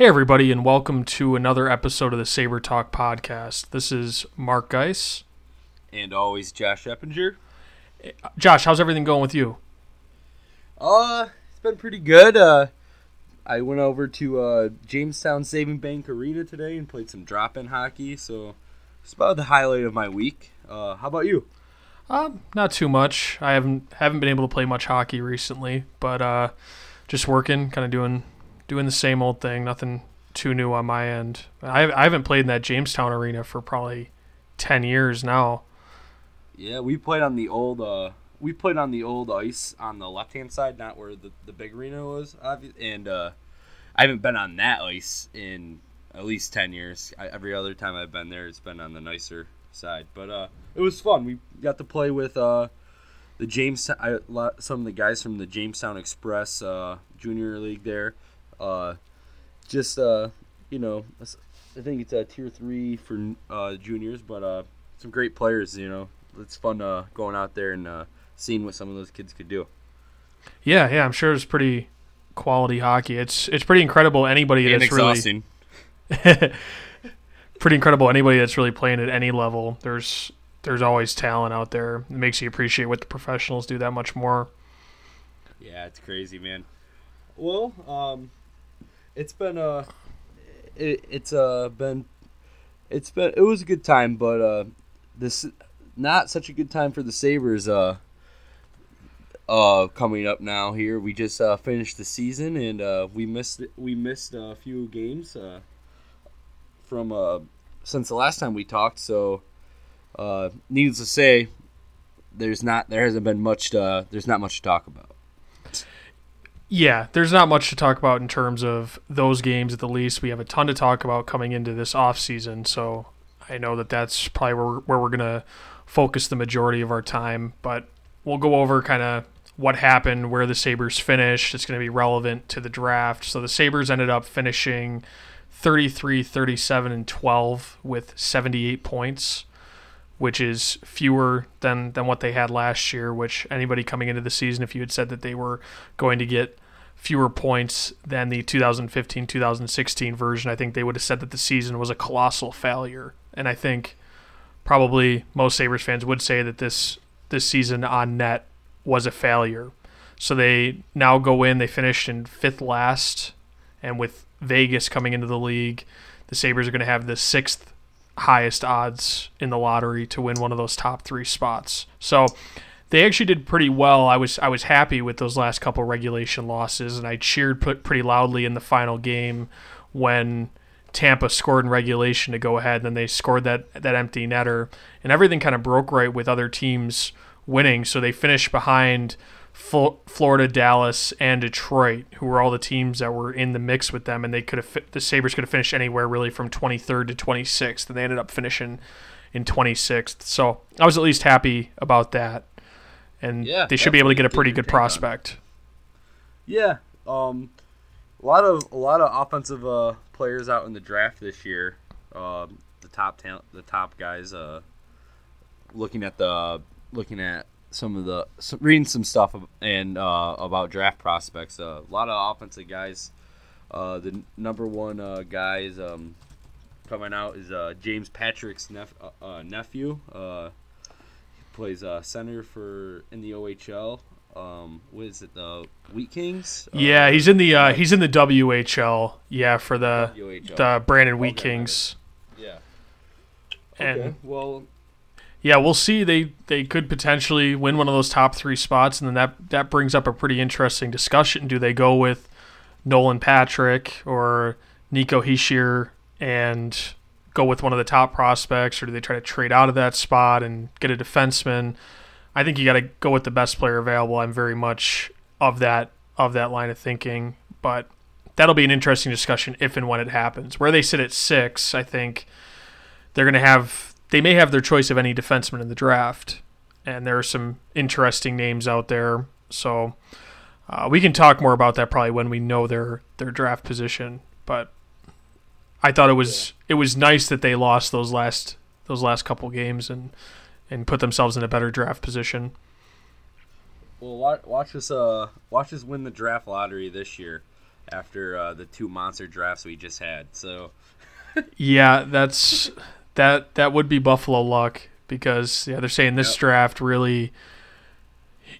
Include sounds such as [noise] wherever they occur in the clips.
Hey, everybody, and welcome to another episode of the Saber Talk podcast. This is Mark Geis. And always Josh Eppinger. Josh, how's everything going with you? Uh, it's been pretty good. Uh, I went over to uh, Jamestown Saving Bank Arena today and played some drop-in hockey. So it's about the highlight of my week. Uh, how about you? Um, not too much. I haven't haven't been able to play much hockey recently, but uh, just working, kind of doing doing the same old thing. Nothing too new on my end. I, I haven't played in that Jamestown arena for probably ten years now. Yeah, we played on the old. Uh, we played on the old ice on the left hand side, not where the, the big arena was. And uh, I haven't been on that ice in at least ten years. I, every other time I've been there, it's been on the nicer side. But uh, it was fun. We got to play with uh, the James, I, some of the guys from the Jamestown Express uh, Junior League there. Uh, just uh, you know, I think it's a tier three for uh, juniors, but uh, some great players. You know, it's fun uh, going out there and uh, seeing what some of those kids could do. Yeah, yeah, I'm sure it's pretty quality hockey. It's it's pretty incredible. Anybody and that's exhausting. really [laughs] pretty incredible. Anybody that's really playing at any level, there's there's always talent out there. It makes you appreciate what the professionals do that much more. Yeah, it's crazy, man. Well, um, it's been uh it, it's uh been it's been it was a good time, but uh this not such a good time for the Sabres uh uh coming up now here. We just uh finished the season and uh we missed we missed a few games uh from uh since the last time we talked, so uh needless to say there's not there hasn't been much to, there's not much to talk about. Yeah, there's not much to talk about in terms of those games at the least. We have a ton to talk about coming into this off season, so I know that that's probably where, where we're gonna focus the majority of our time. But we'll go over kind of what happened, where the Sabres finished. It's going to be relevant to the draft. So the Sabres ended up finishing 33, 37, and 12 with 78 points which is fewer than than what they had last year. Which anybody coming into the season, if you had said that they were going to get fewer points than the 2015-2016 version, I think they would have said that the season was a colossal failure. And I think probably most Sabres fans would say that this this season on net was a failure. So they now go in, they finished in fifth last, and with Vegas coming into the league, the Sabres are going to have the sixth highest odds in the lottery to win one of those top three spots. So they actually did pretty well. I was I was happy with those last couple regulation losses, and I cheered pretty loudly in the final game when Tampa scored in regulation to go ahead. And then they scored that that empty netter, and everything kind of broke right with other teams winning. So they finished behind Florida, Dallas, and Detroit, who were all the teams that were in the mix with them, and they could have the Sabres could have finished anywhere really from 23rd to 26th, and they ended up finishing in 26th. So I was at least happy about that, and yeah, they should be able to get a pretty good prospect. Yeah, um, a lot of a lot of offensive uh, players out in the draft this year. Uh, the top talent, the top guys. Uh, looking at the looking at some of the some, reading some stuff and uh, about draft prospects. Uh, a lot of offensive guys. Uh, the number one uh, guy is um, coming out is uh, James Patrick's nep- uh, nephew. he plays center for in the OHL. Um, what is it? The Wheat Kings. Yeah, he's in the he's in the WHL. Yeah, for the WHL. the Brandon Wheat okay, Kings. Yeah. And okay. Well, yeah, we'll see. They they could potentially win one of those top three spots, and then that that brings up a pretty interesting discussion. Do they go with Nolan Patrick or Nico Hischier and go with one of the top prospects, or do they try to trade out of that spot and get a defenseman? I think you got to go with the best player available. I'm very much of that of that line of thinking, but that'll be an interesting discussion if and when it happens. Where they sit at six, I think they're going to have they may have their choice of any defenseman in the draft, and there are some interesting names out there. So uh, we can talk more about that probably when we know their their draft position. But I thought it was yeah. it was nice that they lost those last those last couple games and and put themselves in a better draft position. Well, watch, watch us uh watch us win the draft lottery this year, after uh, the two monster drafts we just had. So [laughs] yeah, that's that that would be Buffalo luck because yeah, they're saying this yep. draft really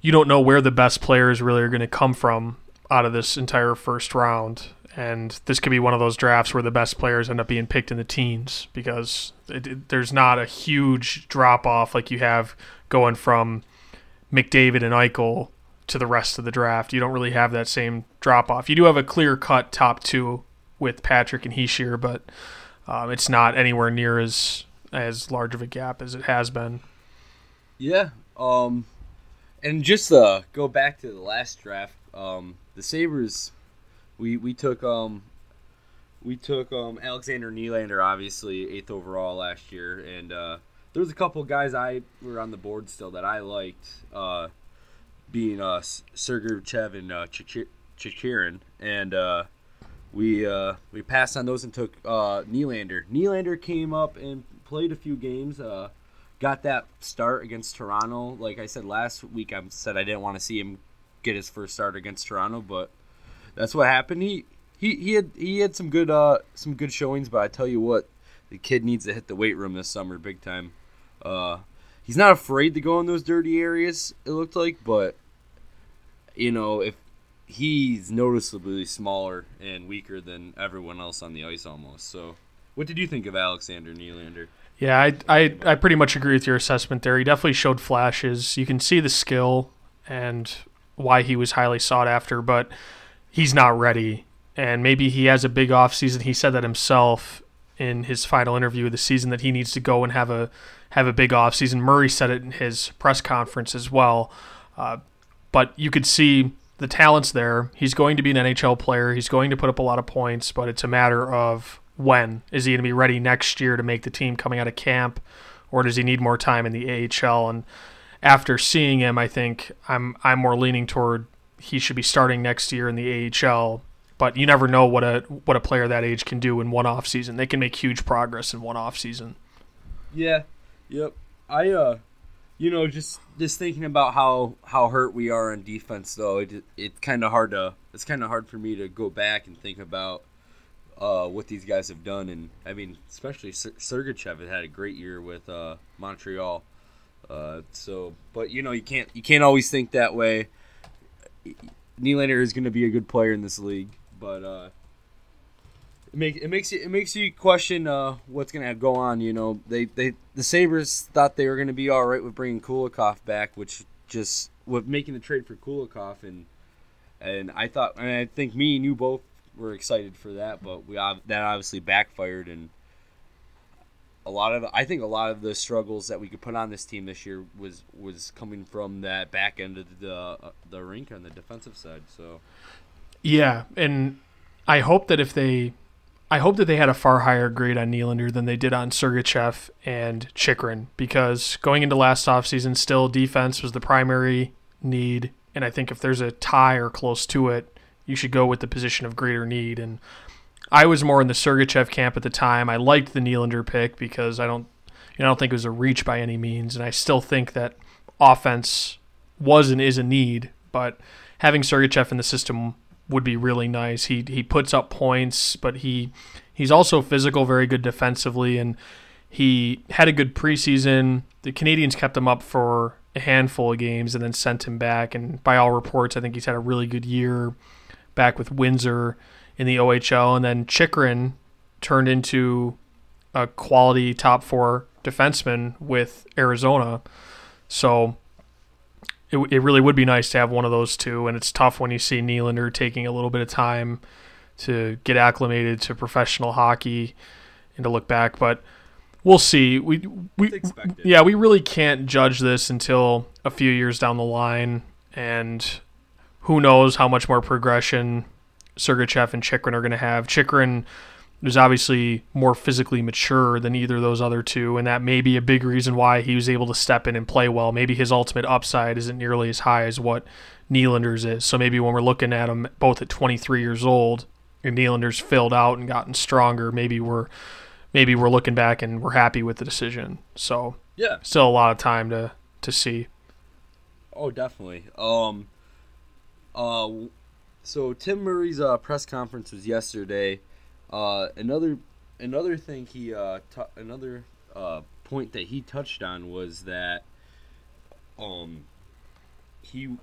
you don't know where the best players really are going to come from out of this entire first round. And this could be one of those drafts where the best players end up being picked in the teens because it, it, there's not a huge drop off like you have going from McDavid and Eichel to the rest of the draft. You don't really have that same drop off. You do have a clear cut top two with Patrick and Hischier, but um, it's not anywhere near as as large of a gap as it has been. Yeah. Um, and just uh, go back to the last draft. Um, the Sabres, we we took um, we took um Alexander Nylander, obviously eighth overall last year, and uh, there was a couple guys I were on the board still that I liked. Uh, being uh, Sergachev and uh, and uh, we uh, we passed on those and took uh, Nylander. Nylander came up and played a few games. Uh, got that start against Toronto. Like I said last week, I said I didn't want to see him get his first start against Toronto, but that's what happened. He he, he had he had some good uh some good showings, but I tell you what, the kid needs to hit the weight room this summer big time. Uh, he's not afraid to go in those dirty areas. It looked like, but you know if he's noticeably smaller and weaker than everyone else on the ice almost. So, what did you think of Alexander Nylander? Yeah, I, I, I pretty much agree with your assessment there. He definitely showed flashes. You can see the skill and why he was highly sought after, but he's not ready. And maybe he has a big off season. He said that himself in his final interview of the season that he needs to go and have a have a big off season. Murray said it in his press conference as well. Uh, but you could see the talent's there. He's going to be an NHL player. He's going to put up a lot of points, but it's a matter of when. Is he going to be ready next year to make the team coming out of camp, or does he need more time in the AHL? And after seeing him, I think I'm I'm more leaning toward he should be starting next year in the AHL. But you never know what a what a player that age can do in one off season. They can make huge progress in one off season. Yeah. Yep. I uh you know, just just thinking about how how hurt we are on defense, though, it it's kind of hard to it's kind of hard for me to go back and think about uh, what these guys have done, and I mean, especially Sergachev has had a great year with uh, Montreal. Uh, so, but you know, you can't you can't always think that way. Nylander is going to be a good player in this league, but uh, it makes it makes you it makes you question uh, what's gonna go on. You know, they they the Sabres thought they were gonna be all right with bringing Kulikov back, which just with making the trade for Kulikov and and I thought and I think me and you both were excited for that, but we that obviously backfired and a lot of I think a lot of the struggles that we could put on this team this year was was coming from that back end of the uh, the rink on the defensive side. So yeah, and I hope that if they I hope that they had a far higher grade on Nylander than they did on Sergachev and Chychrun because going into last offseason, still defense was the primary need. And I think if there's a tie or close to it, you should go with the position of greater need. And I was more in the Sergachev camp at the time. I liked the Nylander pick because I don't, you know, I don't think it was a reach by any means. And I still think that offense was and is a need, but having Sergachev in the system would be really nice. He he puts up points, but he he's also physical, very good defensively, and he had a good preseason. The Canadiens kept him up for a handful of games and then sent him back. And by all reports, I think he's had a really good year back with Windsor in the OHL. And then Chychrun turned into a quality top four defenseman with Arizona. So it, it really would be nice to have one of those two. And it's tough when you see Nylander taking a little bit of time to get acclimated to professional hockey and to look back. But we'll see. We we yeah, we really can't judge this until a few years down the line, and who knows how much more progression Sergachev and Chychrun are going to have. Chychrun was obviously more physically mature than either of those other two, and that may be a big reason why he was able to step in and play well. Maybe his ultimate upside isn't nearly as high as what Nylander's is. So maybe when we're looking at him both at 23 years old, and Nylander's filled out and gotten stronger, maybe we're maybe we're looking back and we're happy with the decision. So yeah, still a lot of time to to see. Oh, definitely. Um, uh, so Tim Murray's uh, press conference was yesterday. Uh, another another thing he uh, t- another uh, point that he touched on was that um he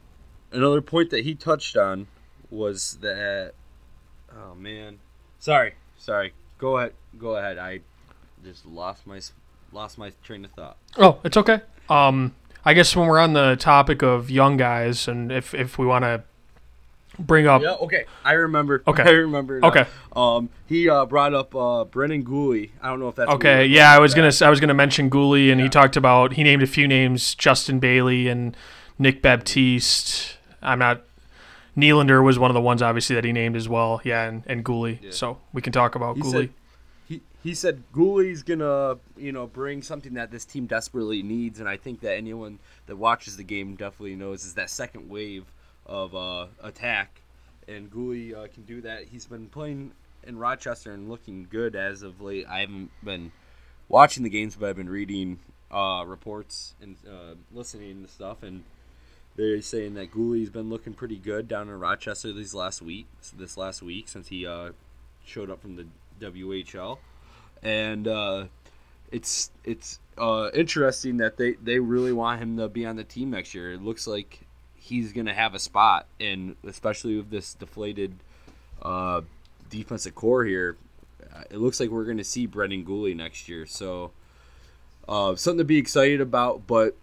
another point that he touched on was that oh man sorry sorry go ahead go ahead I just lost my lost my train of thought. Oh, it's okay. Um, I guess when we're on the topic of young guys, and if if we want to bring up, Yeah, okay. I remember. [laughs] Okay. I remember. now. Okay. Um, he uh, brought up uh, Brendan Guhle. I don't know if that's okay, yeah, I was gonna I was gonna mention Guhle, and he talked about he named a few names: Justin Bailey and Nick Baptiste. I'm not. Nylander was one of the ones, obviously, that he named as well. Yeah, and, and Guhle. Yeah. So we can talk about He Guhle. said, he, he said Guhle's gonna you know bring something that this team desperately needs, and I think that anyone that watches the game definitely knows is that second wave of uh, attack, and Guhle uh, can do that. He's been playing in Rochester and looking good as of late. I haven't been watching the games, but I've been reading uh, reports and uh, listening to stuff, and they're saying that Guhle's been looking pretty good down in Rochester these last week, this last week since he uh, showed up from the WHL, and uh, it's it's uh, interesting that they they really want him to be on the team next year. It looks like he's gonna have a spot, and especially with this deflated uh, defensive core here, uh, it looks like we're gonna see Brendan Guhle next year. So uh, something to be excited about. But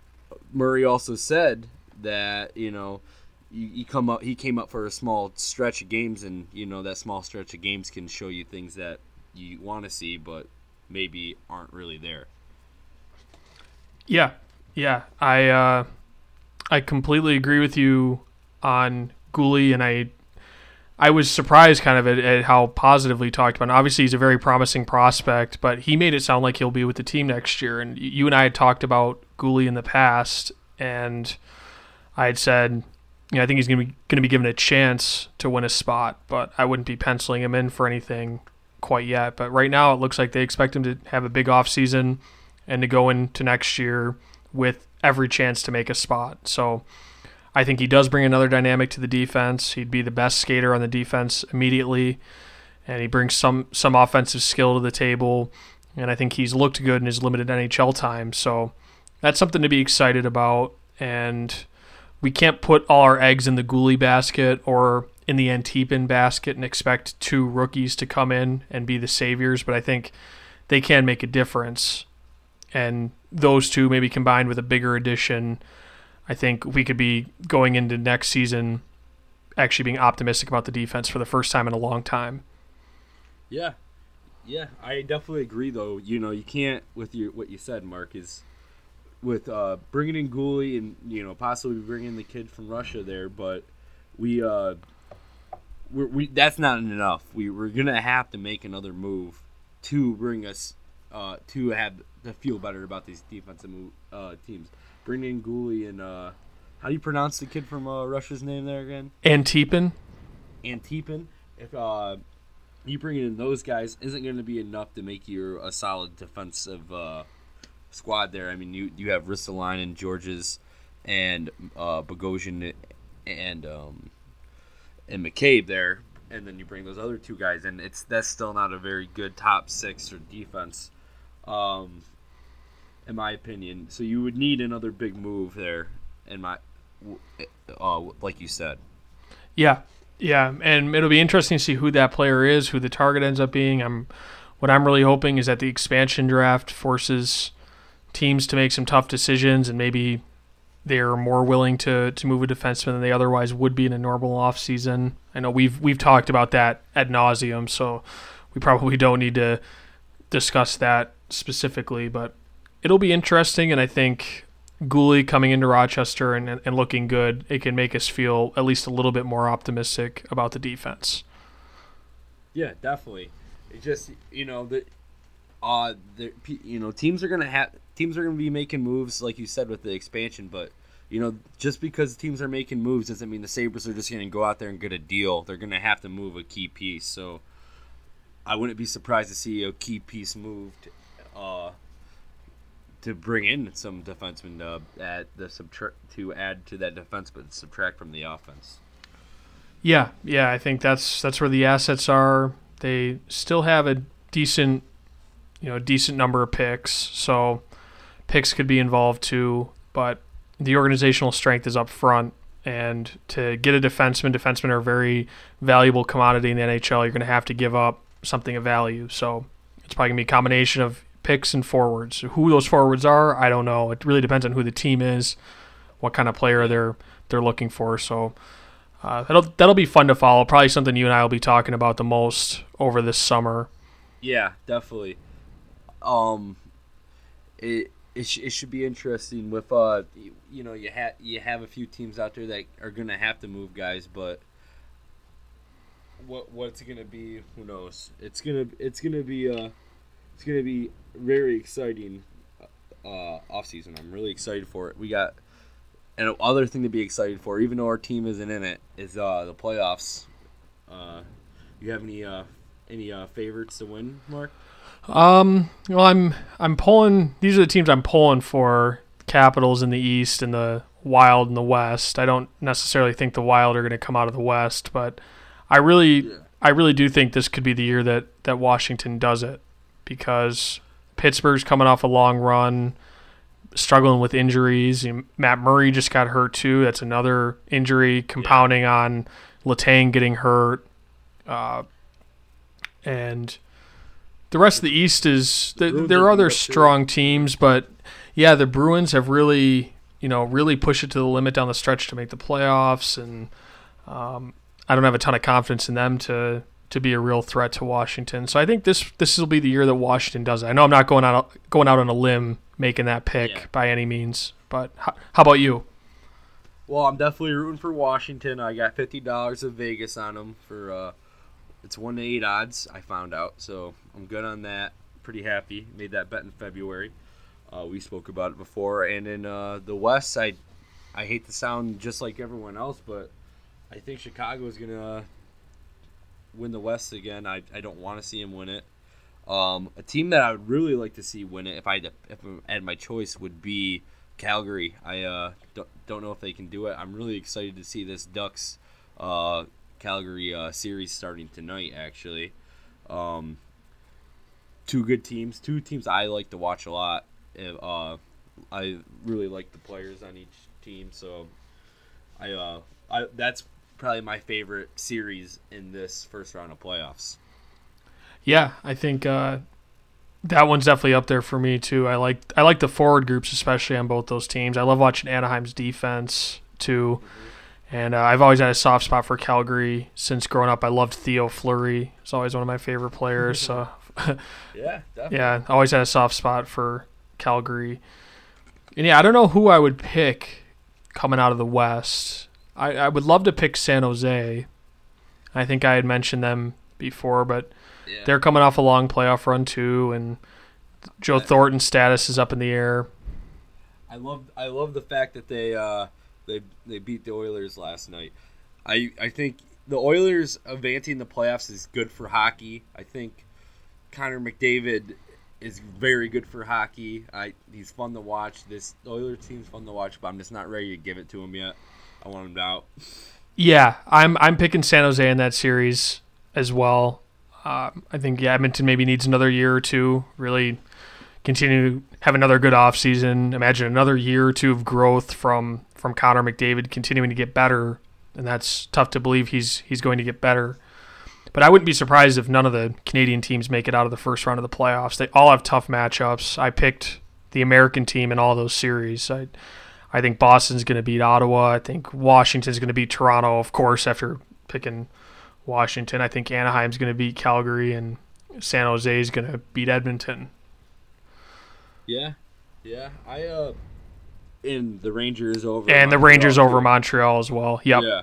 Murray also said that you know you come up he came up for a small stretch of games and you know that small stretch of games can show you things that you want to see but maybe aren't really there Yeah, yeah. I uh, I completely agree with you on Guhle, and I I was surprised kind of at, at how positively talked about. It. Obviously, he's a very promising prospect, but he made it sound like he'll be with the team next year. And you and I had talked about Guhle in the past, and I had said. You know, I think he's going to be going to be given a chance to win a spot, but I wouldn't be penciling him in for anything quite yet. But right now, it looks like they expect him to have a big offseason and to go into next year with every chance to make a spot. So I think he does bring another dynamic to the defense. He'd be the best skater on the defense immediately, and he brings some some offensive skill to the table. And I think he's looked good in his limited NHL time. So that's something to be excited about. And we can't put all our eggs in the Guhle basket or in the Antipin basket and expect two rookies to come in and be the saviors. But I think they can make a difference and those two maybe combined with a bigger addition, I think we could be going into next season actually being optimistic about the defense for the first time in a long time. yeah yeah i definitely agree though you know you can't with your what you said mark is with uh, bringing in Guhle and you know possibly bringing the kid from Russia there, but we uh, we're, we that's not enough. We we're gonna have to make another move to bring us uh, to have to feel better about these defensive uh, teams. Bring in Guhle and uh, how do you pronounce the kid from uh, Russia's name there again? Antipin, Antipin. If uh, you bring in those guys, isn't going to be enough to make you a solid defensive uh, squad there. I mean, you you have Ristolainen, and Gorges, and uh, Bogosian and um, and McCabe there, and then you bring those other two guys in. It's that's still not a very good top six or defense, um, in my opinion. So you would need another big move there, in my, uh, like you said. Yeah, yeah, and it'll be interesting to see who that player is, who the target ends up being. I'm, what I'm really hoping is that the expansion draft forces teams to make some tough decisions, and maybe they're more willing to to move a defenseman than they otherwise would be in a normal offseason. I know we've we've talked about that ad nauseum, so we probably don't need to discuss that specifically, but it'll be interesting, and I think Guhle coming into Rochester and, and looking good, it can make us feel at least a little bit more optimistic about the defense. Yeah, definitely. It just you know the, uh, the you know teams are gonna have teams are gonna be making moves like you said with the expansion, but you know just because teams are making moves doesn't mean the Sabres are just gonna go out there and get a deal. They're gonna have to move a key piece. So I wouldn't be surprised to see a key piece moved. Uh, to bring in some defensemen to add the subtract to add to that defense, but subtract from the offense. Yeah, yeah, I think that's that's where the assets are. They still have a decent, you know, decent number of picks, so picks could be involved too. But the organizational strength is up front, and to get a defenseman, defensemen are a very valuable commodity in the NHL. You're going to have to give up something of value. So it's probably going to be a combination of picks and forwards. Who those forwards are, I don't know. It really depends on who the team is, what kind of player they're they're looking for. So uh, that'll that'll be fun to follow. Probably something you and I will be talking about the most over this summer. Yeah, definitely. Um, it it, sh- it should be interesting with uh you, know you have you have a few teams out there that are gonna have to move guys, but what what's it gonna be? Who knows? It's gonna it's gonna be uh it's gonna be very exciting uh off season. I'm really excited for it. We got and other thing to be excited for, even though our team isn't in it, is uh, the playoffs. Uh, you have any uh, any uh, favorites to win, Mark? Um, well, I'm I'm pulling. These are the teams I'm pulling for. Capitals in the East and the Wild in the West. I don't necessarily think the Wild are going to come out of the West, but I really, yeah. I really do think this could be the year that that Washington does it because Pittsburgh's coming off a long run struggling with injuries. Matt Murray just got hurt too. That's another injury compounding yeah. on Letang getting hurt. Uh, and the rest of the East is the, there are other strong teams, but yeah, the Bruins have really you know really pushed it to the limit down the stretch to make the playoffs, and um, I don't have a ton of confidence in them to to be a real threat to Washington. So I think this this will be the year that Washington does it. I know I'm not going out going out on a limb making that pick yeah. by any means. But how, how, about you? Well, I'm definitely rooting for Washington. I got fifty dollars of Vegas on them for uh, it's one to eight odds. I found out, so I'm good on that. Pretty happy. Made that bet in February. Uh, we spoke about it before, and in uh, the West, I I hate to sound just like everyone else, but I think Chicago is gonna win the West again. I, I don't want to see him win it. Um, a team that I would really like to see win it, if I if I had my choice, would be Calgary. I uh, don't, don't know if they can do it. I'm really excited to see this Ducks uh, Calgary uh, series starting tonight. Actually, um, two good teams, two teams I like to watch a lot. Uh, I really like the players on each team, so I, uh, I that's probably my favorite series in this first round of playoffs. Yeah, I think uh, that one's definitely up there for me too. I like I like the forward groups, especially on both those teams. I love watching Anaheim's defense too, and uh, I've always had a soft spot for Calgary since growing up. I loved Theo Fleury; he's always one of my favorite players. So, [laughs] yeah, definitely. yeah, always had a soft spot for Calgary. And yeah, I don't know who I would pick coming out of the West. I, I would love to pick San Jose. I think I had mentioned them before, but yeah. They're coming off a long playoff run too, and Joe Thornton's status is up in the air. I love I love the fact that they uh, they they beat the Oilers last night. I I think the Oilers advancing the playoffs is good for hockey. I think Connor McDavid is very good for hockey. I he's fun to watch. This Oilers team's fun to watch, but I'm just not ready to give it to him yet. I want him out. Yeah, I'm I'm picking San Jose in that series as well. Uh, I think yeah, Edmonton maybe needs another year or two, really continue to have another good offseason. Imagine another year or two of growth from from Connor McDavid continuing to get better, and that's tough to believe he's he's going to get better. But I wouldn't be surprised if none of the Canadian teams make it out of the first round of the playoffs. They all have tough matchups. I picked the American team in all those series. I I think Boston's going to beat Ottawa. I think Washington's going to beat Toronto, of course, after picking Washington. I think Anaheim's going to beat Calgary, and San Jose is going to beat Edmonton. Yeah, yeah. I uh, and the Rangers over and the Rangers over Montreal as well. Yep. Yeah.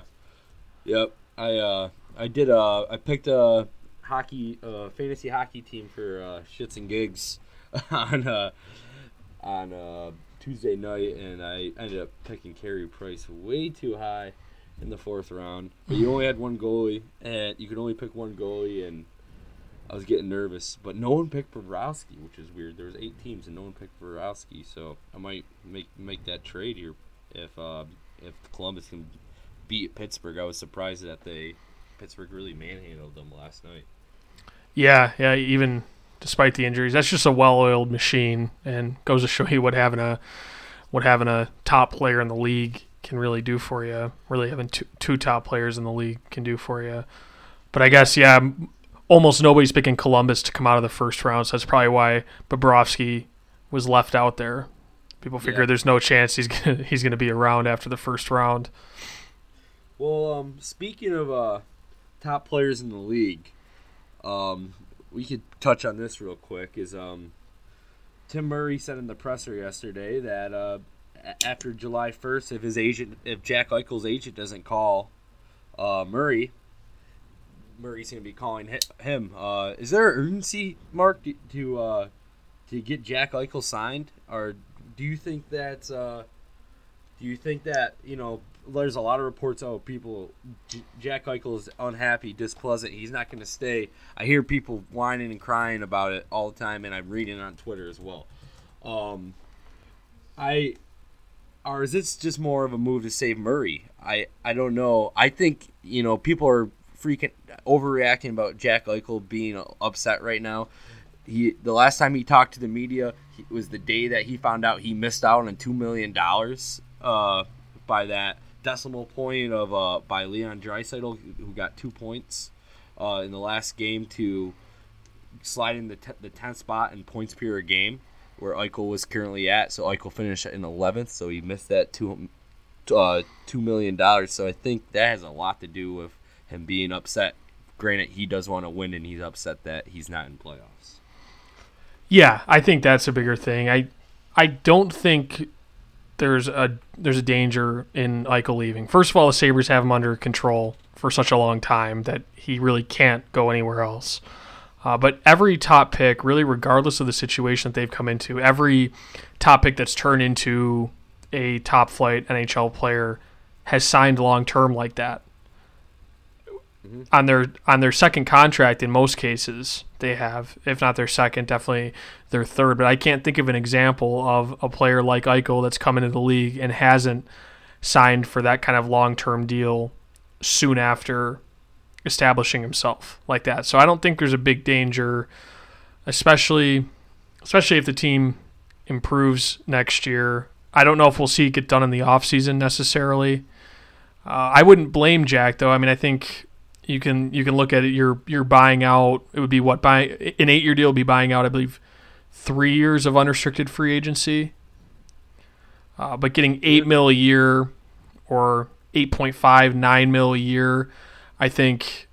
Yep. I uh, I did uh, I picked a hockey uh, fantasy hockey team for uh, shits and gigs [laughs] on uh, on uh, Tuesday night, and I ended up picking Carey Price way too high in the fourth round. But you only had one goalie, and you could only pick one goalie, and I was getting nervous. But no one picked Bobrovsky, which is weird. There was eight teams, and no one picked Bobrovsky, so I might make make that trade here if uh, if Columbus can beat Pittsburgh. I was surprised that they Pittsburgh really manhandled them last night. Yeah, yeah. Even despite the injuries, that's just a well-oiled machine, and goes to show you what having a what having a top player in the league can really do for you. Really having two, two top players in the league can do for you. But I guess yeah, almost nobody's picking Columbus to come out of the first round, so that's probably why Bobrovsky was left out there. People figure yeah. there's no chance he's [laughs] gonna he's gonna be around after the first round. Well, um, speaking of uh, top players in the league, um, we could touch on this real quick. Is um, Tim Murray said in the presser yesterday that uh, after July 1st, if his agent, if Jack Eichel's agent doesn't call uh, Murray, Murray's going to be calling him. Uh, is there urgency, Mark, to to, uh, to get Jack Eichel signed, or do you think that uh, do you think that you know there's a lot of reports oh people J- Jack Eichel is unhappy, displeasant, he's not going to stay. I hear people whining and crying about it all the time, and I'm reading on Twitter as well. Um, I or is this just more of a move to save Murray? I I don't know. I think you know people are freaking overreacting about Jack Eichel being upset right now. He the last time he talked to the media was the day that he found out he missed out on two million dollars uh, by that decimal point of uh, by Leon Draisaitl, who got two points uh, in the last game to slide in the t- the tenth spot in points per game where Eichel was currently at. So Eichel finished in 11th, so he missed that two uh, two million dollars. So I think that has a lot to do with him being upset. Granted, he does want to win, and he's upset that he's not in playoffs. Yeah, I think that's a bigger thing. I I don't think there's a there's a danger in Eichel leaving. First of all, the Sabres have him under control for such a long time that he really can't go anywhere else. Uh, but every top pick, really, regardless of the situation that they've come into, every top pick that's turned into a top flight NHL player has signed long term like that. Mm-hmm. On their on their second contract, in most cases, they have, if not their second, definitely their third. But I can't think of an example of a player like Eichel that's come into the league and hasn't signed for that kind of long term deal soon after establishing himself like that. So I don't think there's a big danger, especially especially if the team improves next year. I don't know if we'll see it get done in the offseason necessarily. Uh, I wouldn't blame Jack though. I mean, I think you can you can look at it. You're you're buying out. It would be what buy an eight year deal would be buying out. I believe three years of unrestricted free agency. Uh, but getting eight mil a year or 8.5 9 mil a year I think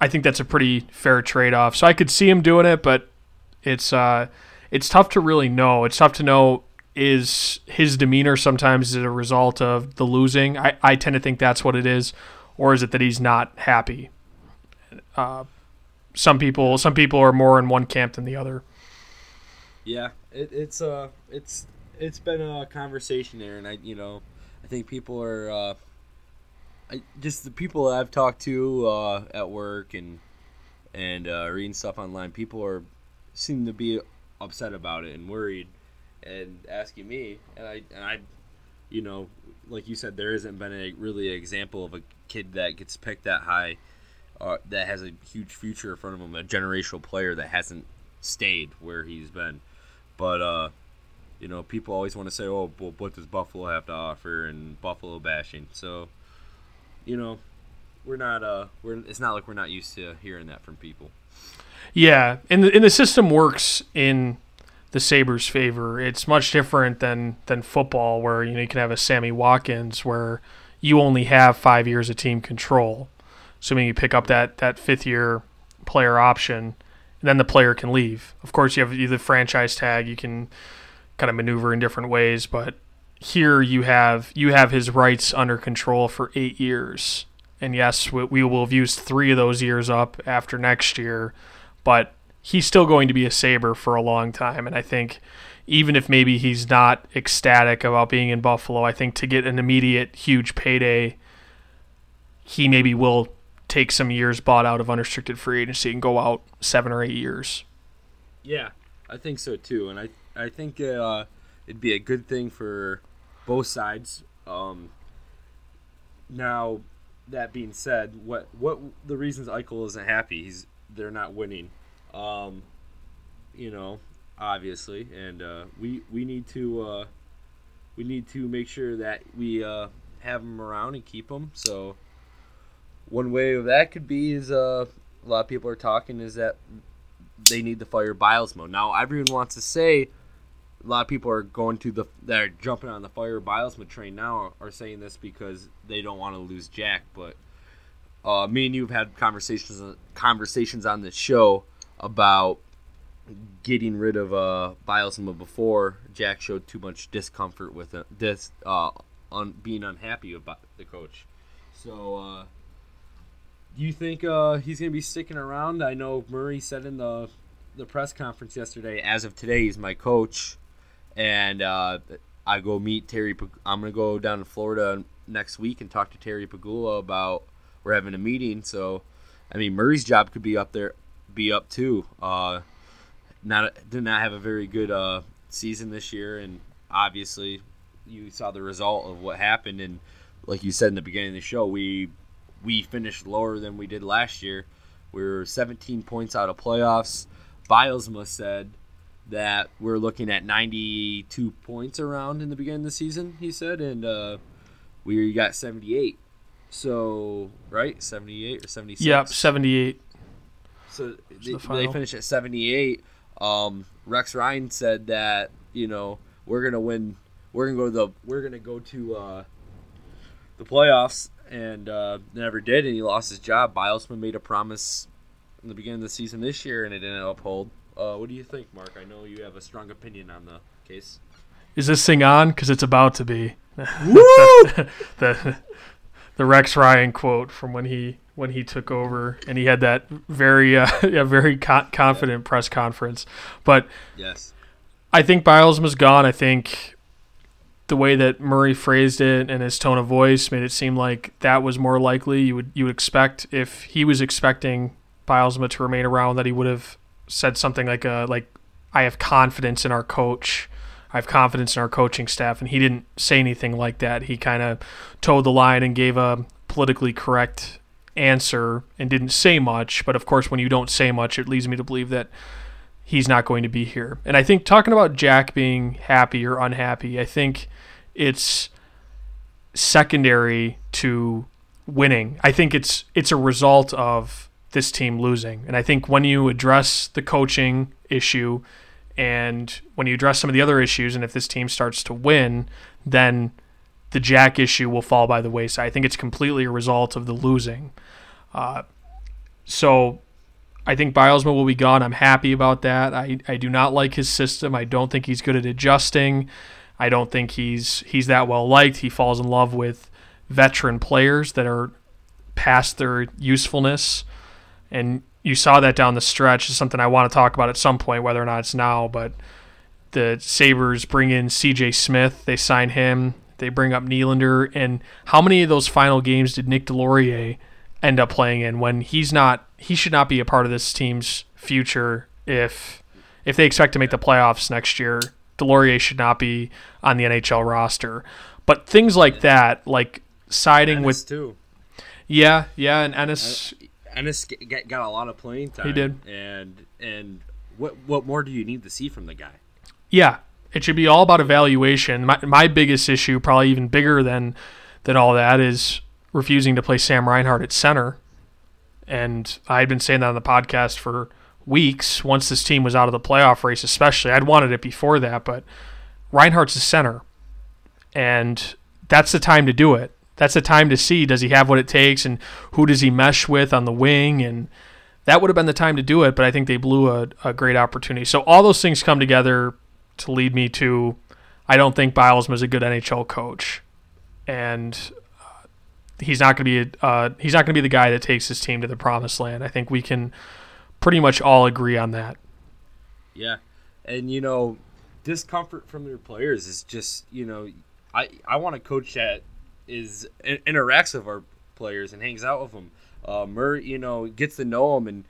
I think that's a pretty fair trade off. So I could see him doing it, but it's uh, it's tough to really know. It's tough to know is his demeanor sometimes is a result of the losing. I, I tend to think that's what it is, or is it that he's not happy? Uh, some people some people are more in one camp than the other. Yeah, it, it's uh it's it's been a conversation there, and I you know I think people are. Uh, I, just the people I've talked to uh, at work and and uh, reading stuff online, people are seem to be upset about it and worried and asking me, and I and I, you know, like you said, there hasn't been a really example of a kid that gets picked that high, uh, that has a huge future in front of him, a generational player that hasn't stayed where he's been, but uh, you know, people always want to say, oh, well, what does Buffalo have to offer and Buffalo bashing, so you know, we're not uh we're it's not like we're not used to hearing that from people. Yeah, and the, and the system works in the Sabres' favor. It's much different than than football where you know you can have a Sammy Watkins where you only have 5 years of team control. Assuming you pick up that that 5th year player option, then the player can leave. Of course, you have the franchise tag, you can kind of maneuver in different ways, but here you have you have his rights under control for eight years, and yes, we, we will have used three of those years up after next year, but he's still going to be a Sabre for a long time, and I think even if maybe he's not ecstatic about being in Buffalo, I think to get an immediate huge payday, he maybe will take some years bought out of unrestricted free agency and go out seven or eight years. Yeah, I think so too, and I I think uh, it'd be a good thing for both sides. Um, now, that being said, what what the reasons Eichel isn't happy? He's they're not winning. Um, you know, obviously, and uh, we we need to uh, we need to make sure that we uh, have them around and keep them. So one way of that could be is uh, a lot of people are talking is that they need to fire Bylsma. Now everyone wants to say a lot of people are going to the that are jumping on the fire Bylsma train now are saying this because they don't want to lose Jack. But uh, me and you have had conversations conversations on this show about getting rid of uh, Bylsma before Jack showed too much discomfort with it, this uh, on being unhappy about the coach. So. Uh, do you think uh, he's going to be sticking around? I know Murray said in the the press conference yesterday. As of today, he's my coach, and uh, I go meet Terry. I'm going to go down to Florida next week and talk to Terry Pegula about we're having a meeting. So, I mean, Murray's job could be up there, be up too. Uh, not did not have a very good uh, season this year, and obviously, you saw the result of what happened. And like you said in the beginning of the show, we we finished lower than we did last year. We were 17 points out of playoffs. Bylsma said that we're looking at 92 points around in the beginning of the season, he said, and uh, we got 78. So, right? 78 or 76? Yep, 78. So they, the they, finished at 78. Um, Rex Ryan said that, you know, we're going to win. We're going to go to the, we're going to go to uh, the playoffs and uh, never did, and he lost his job. Bylsma made a promise in the beginning of the season this year, and it didn't uphold. Uh, what do you think, Mark? I know you have a strong opinion on the case. Is this thing on? Because it's about to be. Woo! [laughs] the the Rex Ryan quote from when he when he took over, and he had that very uh, [laughs] yeah, very co- confident yeah. press conference. But yes, I think Bylsma's gone. I think the way that Murray phrased it and his tone of voice made it seem like that was more likely. You would you would expect if he was expecting Bylsma to remain around that he would have said something like a like I have confidence in our coach. I have confidence in our coaching staff and he didn't say anything like that. He kind of towed the line and gave a politically correct answer and didn't say much, but of course when you don't say much it leads me to believe that he's not going to be here. And I think talking about Jack being happy or unhappy, I think it's secondary to winning. I think it's it's a result of this team losing. And I think when you address the coaching issue and when you address some of the other issues and if this team starts to win, then the Jack issue will fall by the wayside. I think it's completely a result of the losing. Uh, so I think Bylsma will be gone. I'm happy about that. I, I do not like his system. I don't think he's good at adjusting. I don't think he's he's that well liked. He falls in love with veteran players that are past their usefulness. And you saw that down the stretch. Is something I want to talk about at some point, whether or not it's now. But the Sabres bring in C.J. Smith. They sign him. They bring up Nylander. And how many of those final games did Nick Deslauriers end up playing in when he's not? He should not be a part of this team's future if if they expect to make the playoffs next year Deslauriers should not be on the NHL roster. But things like that, like siding Ennis with too. Yeah, yeah, and Ennis Ennis got a lot of playing time. He did, and and what what more do you need to see from the guy? Yeah, it should be all about evaluation. My my biggest issue, probably even bigger than than all that, is refusing to play Sam Reinhart at center. And I had been saying that on the podcast for weeks once this team was out of the playoff race, especially. I'd wanted it before that, but Reinhart's the center. And that's the time to do it. That's the time to see does he have what it takes and who does he mesh with on the wing and that would have been the time to do it, but I think they blew a, a great opportunity. So all those things come together to lead me to I don't think Bylsma is a good NHL coach. And uh, he's not going to be a, uh, he's not going to be the guy that takes his team to the promised land. I think we can pretty much all agree on that. Yeah, and you know, discomfort from their players is just you know, I I want a coach that is interacts with our players and hangs out with them. Uh, Murray, you know, gets to know them, and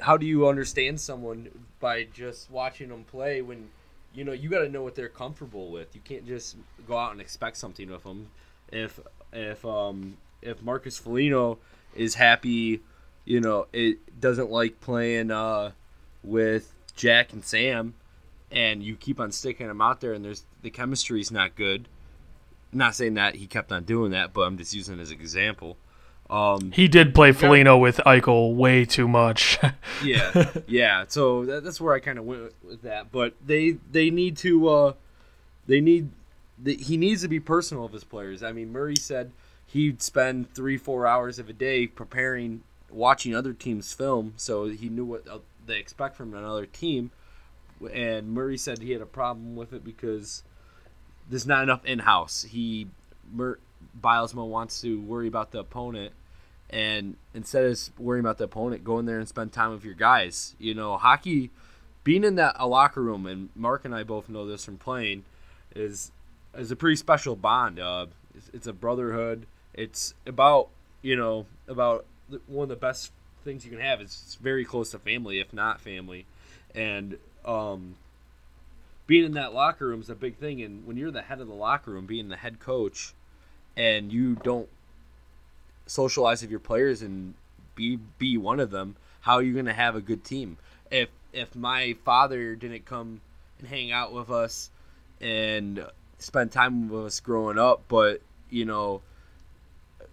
how do you understand someone by just watching them play when you know you got to know what they're comfortable with. You can't just go out and expect something of them. if if um if Marcus Foligno is happy, you know, it doesn't like playing uh with Jack and Sam, and you keep on sticking him out there, and there's the chemistry's not good. not saying that he kept on doing that, but I'm just using it as an example. Um, he did play Foligno with Eichel way too much. [laughs] yeah, yeah. So that, that's where I kind of went with that. But they they need to uh, they need the, he needs to be personal of his players. I mean, Murray said he'd spend three four hours of a day preparing, watching other teams film, so he knew what uh, they expect from another team. And Murray said he had a problem with it because there's not enough in house. He Mur- Bylsma wants to worry about the opponent, and instead of worrying about the opponent, go in there and spend time with your guys. You know, hockey, being in that a locker room, and Mark and I both know this from playing, is is a pretty special bond. Uh, it's, it's a brotherhood. It's about you know about one of the best things you can have. It's very close to family, if not family, and um, being in that locker room is a big thing. And when you're the head of the locker room, being the head coach and you don't socialize with your players and be be one of them, how are you going to have a good team? If if my father didn't come and hang out with us and spend time with us growing up, but you know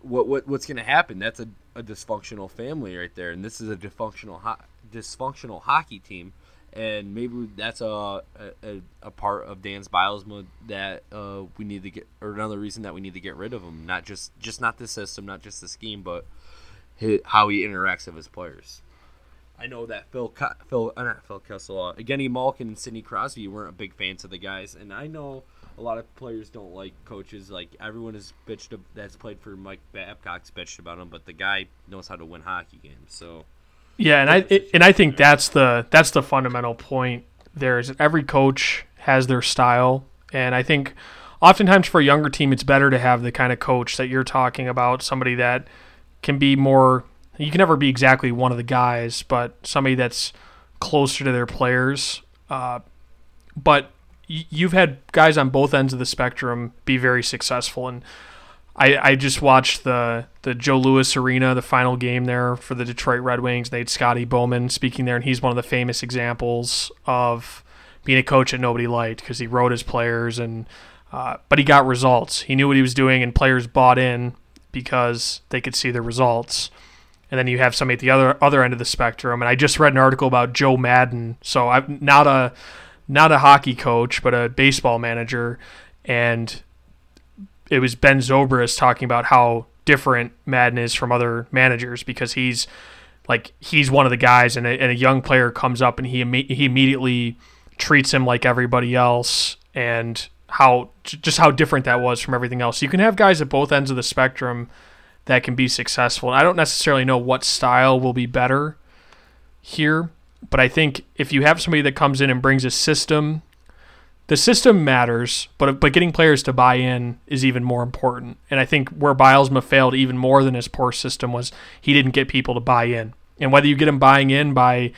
what what what's going to happen? That's a, a dysfunctional family right there, and this is a dysfunctional ho- dysfunctional hockey team and maybe that's a a, a part of Dan's Bylsma that uh, we need to get, or another reason that we need to get rid of him. Not just just not the system, not just the scheme, but his, how he interacts with his players. I know that Phil Phil uh, not Phil Kessel, uh, Evgeny Malkin and Sidney Crosby weren't a big fans of the guys, and I know a lot of players don't like coaches. Like everyone has bitched that's played for Mike Babcock's bitched about him, but the guy knows how to win hockey games, so. Yeah, and I it, and I think that's the that's the fundamental point. There is every coach has their style, and I think oftentimes for a younger team, it's better to have the kind of coach that you're talking about, somebody that can be more. You can never be exactly one of the guys, but somebody that's closer to their players. Uh, but you've had guys on both ends of the spectrum be very successful, and I, I just watched the the Joe Louis Arena, the final game there for the Detroit Red Wings. They had Scotty Bowman speaking there, and he's one of the famous examples of being a coach that nobody liked because he wrote his players and uh, but he got results. He knew what he was doing, and players bought in because they could see the results. And then you have somebody at the other other end of the spectrum. And I just read an article about Joe Maddon, So I'm not a not a hockey coach, but a baseball manager, and it was Ben Zobrist talking about how different Maddon is from other managers because he's like he's one of the guys, and a, and a young player comes up and he he immediately treats him like everybody else, and how just how different that was from everything else. You can have guys at both ends of the spectrum that can be successful. And I don't necessarily know what style will be better here, but I think if you have somebody that comes in and brings a system the system matters, but but getting players to buy in is even more important. And I think where Bylsma failed even more than his poor system was he didn't get people to buy in. And whether you get them buying in by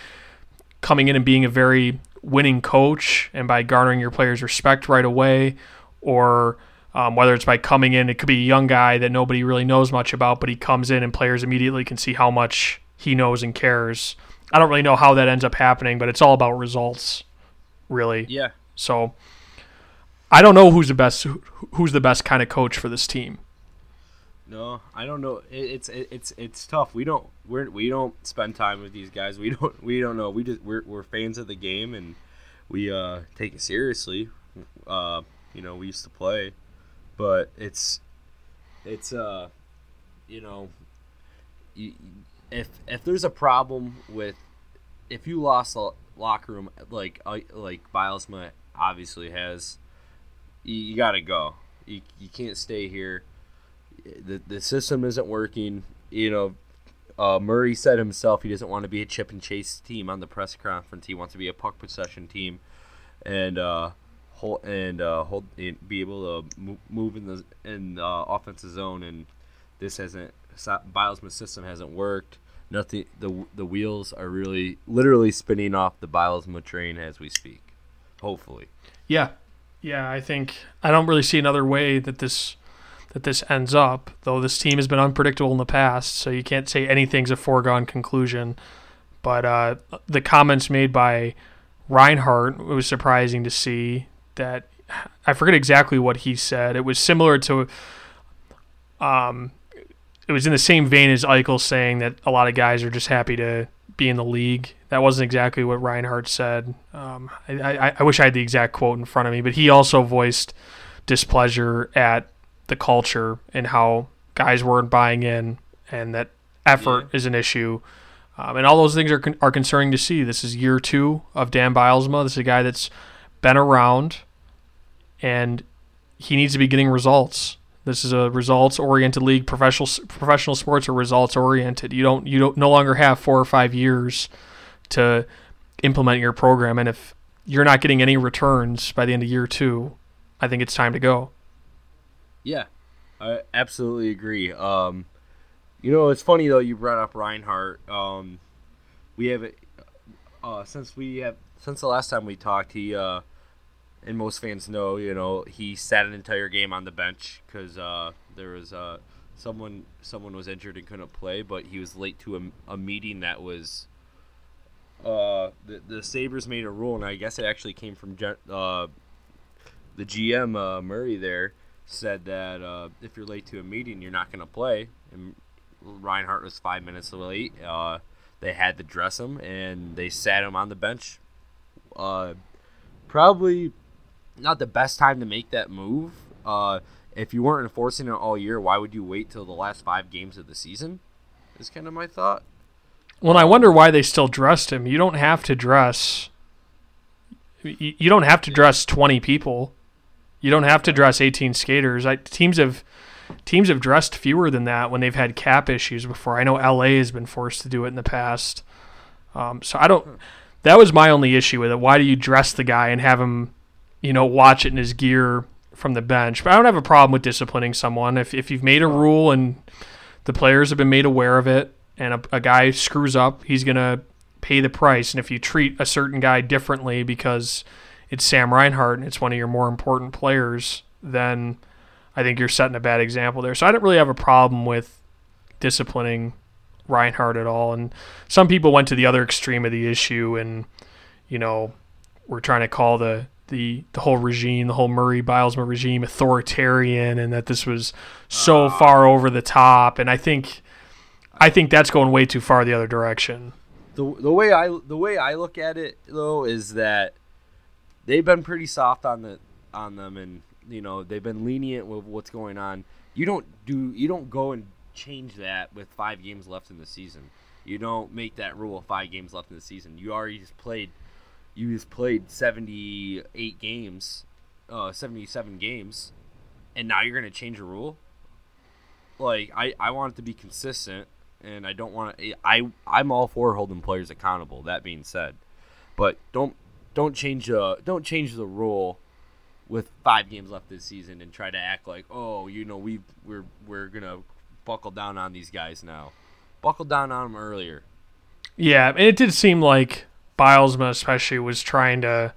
coming in and being a very winning coach and by garnering your players' respect right away, or um, whether it's by coming in, it could be a young guy that nobody really knows much about, but he comes in and players immediately can see how much he knows and cares. I don't really know how that ends up happening, but it's all about results, really. Yeah, so I don't know who's the best who's the best kind of coach for this team. No, I don't know. It's it's it's tough. We don't we're we don't spend time with these guys. We [laughs] don't we don't know. We just we're we're fans of the game and we uh take it seriously. Uh, you know, we used to play, but it's it's uh you know if if there's a problem with if you lost a locker room like uh, like Bylsma obviously has. You, you got to go. You, you can't stay here. The the system isn't working. You know, uh, Murray said himself he doesn't want to be a chip and chase team on the press conference. He wants to be a puck possession team, and uh, hold and uh, hold and be able to move in the in the offensive zone. And this hasn't Bylsma's system hasn't worked. Nothing. The the wheels are really literally spinning off the Bylsma train as we speak hopefully. Yeah, yeah. I think I don't really see another way that this that this ends up. Though this team has been unpredictable in the past, so you can't say anything's a foregone conclusion. But uh, the comments made by Reinhart it was surprising to see that I forget exactly what he said. It was similar to um, it was in the same vein as Eichel saying that a lot of guys are just happy to be in the league. That wasn't exactly what Reinhart said. Um, I, I, I wish I had the exact quote in front of me, but he also voiced displeasure at the culture and how guys weren't buying in, and that effort yeah. is an issue. Um, and all those things are con- are concerning to see. This is year two of Dan Bylsma. This is a guy that's been around, and he needs to be getting results. This is a results oriented league. Professional professional sports are results oriented. You don't you don't no longer have four or five years to implement your program, and if you're not getting any returns by the end of year two, I think it's time to go. Yeah, I absolutely agree. Um, you know, it's funny though you brought up Reinhart. Um, we have uh, since we have since the last time we talked, he uh, and most fans know, you know, he sat an entire game on the bench because uh, there was uh, someone someone was injured and couldn't play, but he was late to a, a meeting that was. Uh, the, the Sabres made a rule, and I guess it actually came from uh, the GM uh, Murray. There said that uh, if you're late to a meeting, you're not going to play. And Reinhart was five minutes late. Uh, they had to dress him, and they sat him on the bench. Uh, probably not the best time to make that move. Uh, if you weren't enforcing it all year, why would you wait till the last five games of the season? Is kind of my thought. Well, I wonder why they still dressed him. You don't have to dress. You don't have to dress twenty people. You don't have to dress eighteen skaters. I, teams have teams have dressed fewer than that when they've had cap issues before. I know LA has been forced to do it in the past. Um, so I don't. That was my only issue with it. Why do you dress the guy and have him you know, watch it in his gear from the bench. But I don't have a problem with disciplining someone. If, if you've made a rule and the players have been made aware of it and a, a guy screws up, he's to pay the price. And if you treat a certain guy differently because it's Sam Reinhart and it's one of your more important players, then I think you're setting a bad example there. So I don't really have a problem with disciplining Reinhart at all. And some people went to the other extreme of the issue and, you know, we're trying to call the the the whole regime, the whole Murray Bylsma regime, authoritarian, and that this was so uh, far over the top. And I think I think that's going way too far the other direction. The the way I the way I look at it though is that they've been pretty soft on the on them, and you know they've been lenient with what's going on. You don't do you don't go and change that with five games left in the season. You don't make that rule of five games left in the season. You already just played you just played 78 games, uh, 77 games, and now you're going to change a rule? Like, I, I want it to be consistent, and I don't want to. I, I'm all for holding players accountable, that being said. But don't don't change uh don't change the rule with five games left this season and try to act like oh you know we we're we're gonna buckle down on these guys now buckle down on them earlier yeah and it did seem like Bylsma especially was trying to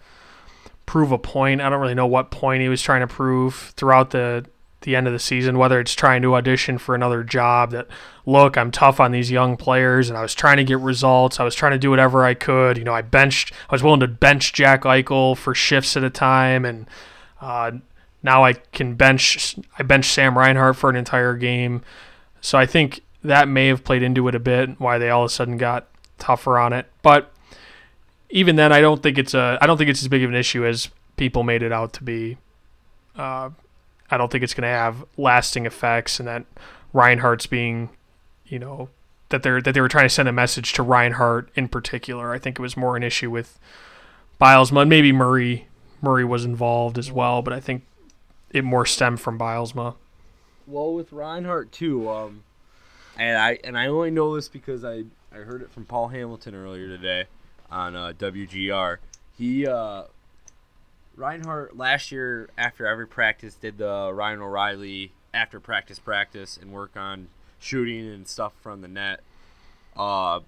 prove a point. I don't really know what point he was trying to prove throughout the the end of the season, whether it's trying to audition for another job that look, I'm tough on these young players and I was trying to get results. I was trying to do whatever I could. You know, I benched I was willing to bench Jack Eichel for shifts at a time and uh, now I can bench I bench Sam Reinhart for an entire game. So I think that may have played into it a bit why they all of a sudden got tougher on it. But even then, I don't think it's a I don't think it's as big of an issue as people made it out to be. Uh, I don't think it's going to have lasting effects, and that Reinhart's being, you know, that they're that they were trying to send a message to Reinhart in particular. I think it was more an issue with Bylsma, Maybe Murray Murray was involved as well, but I think it more stemmed from Bylsma. Well, with Reinhart too, um, and I and I only know this because I I heard it from Paul Hamilton earlier today on uh, WGR. He uh, Reinhart last year after every practice did the Ryan O'Reilly after practice practice and work on shooting and stuff from the net. Uh,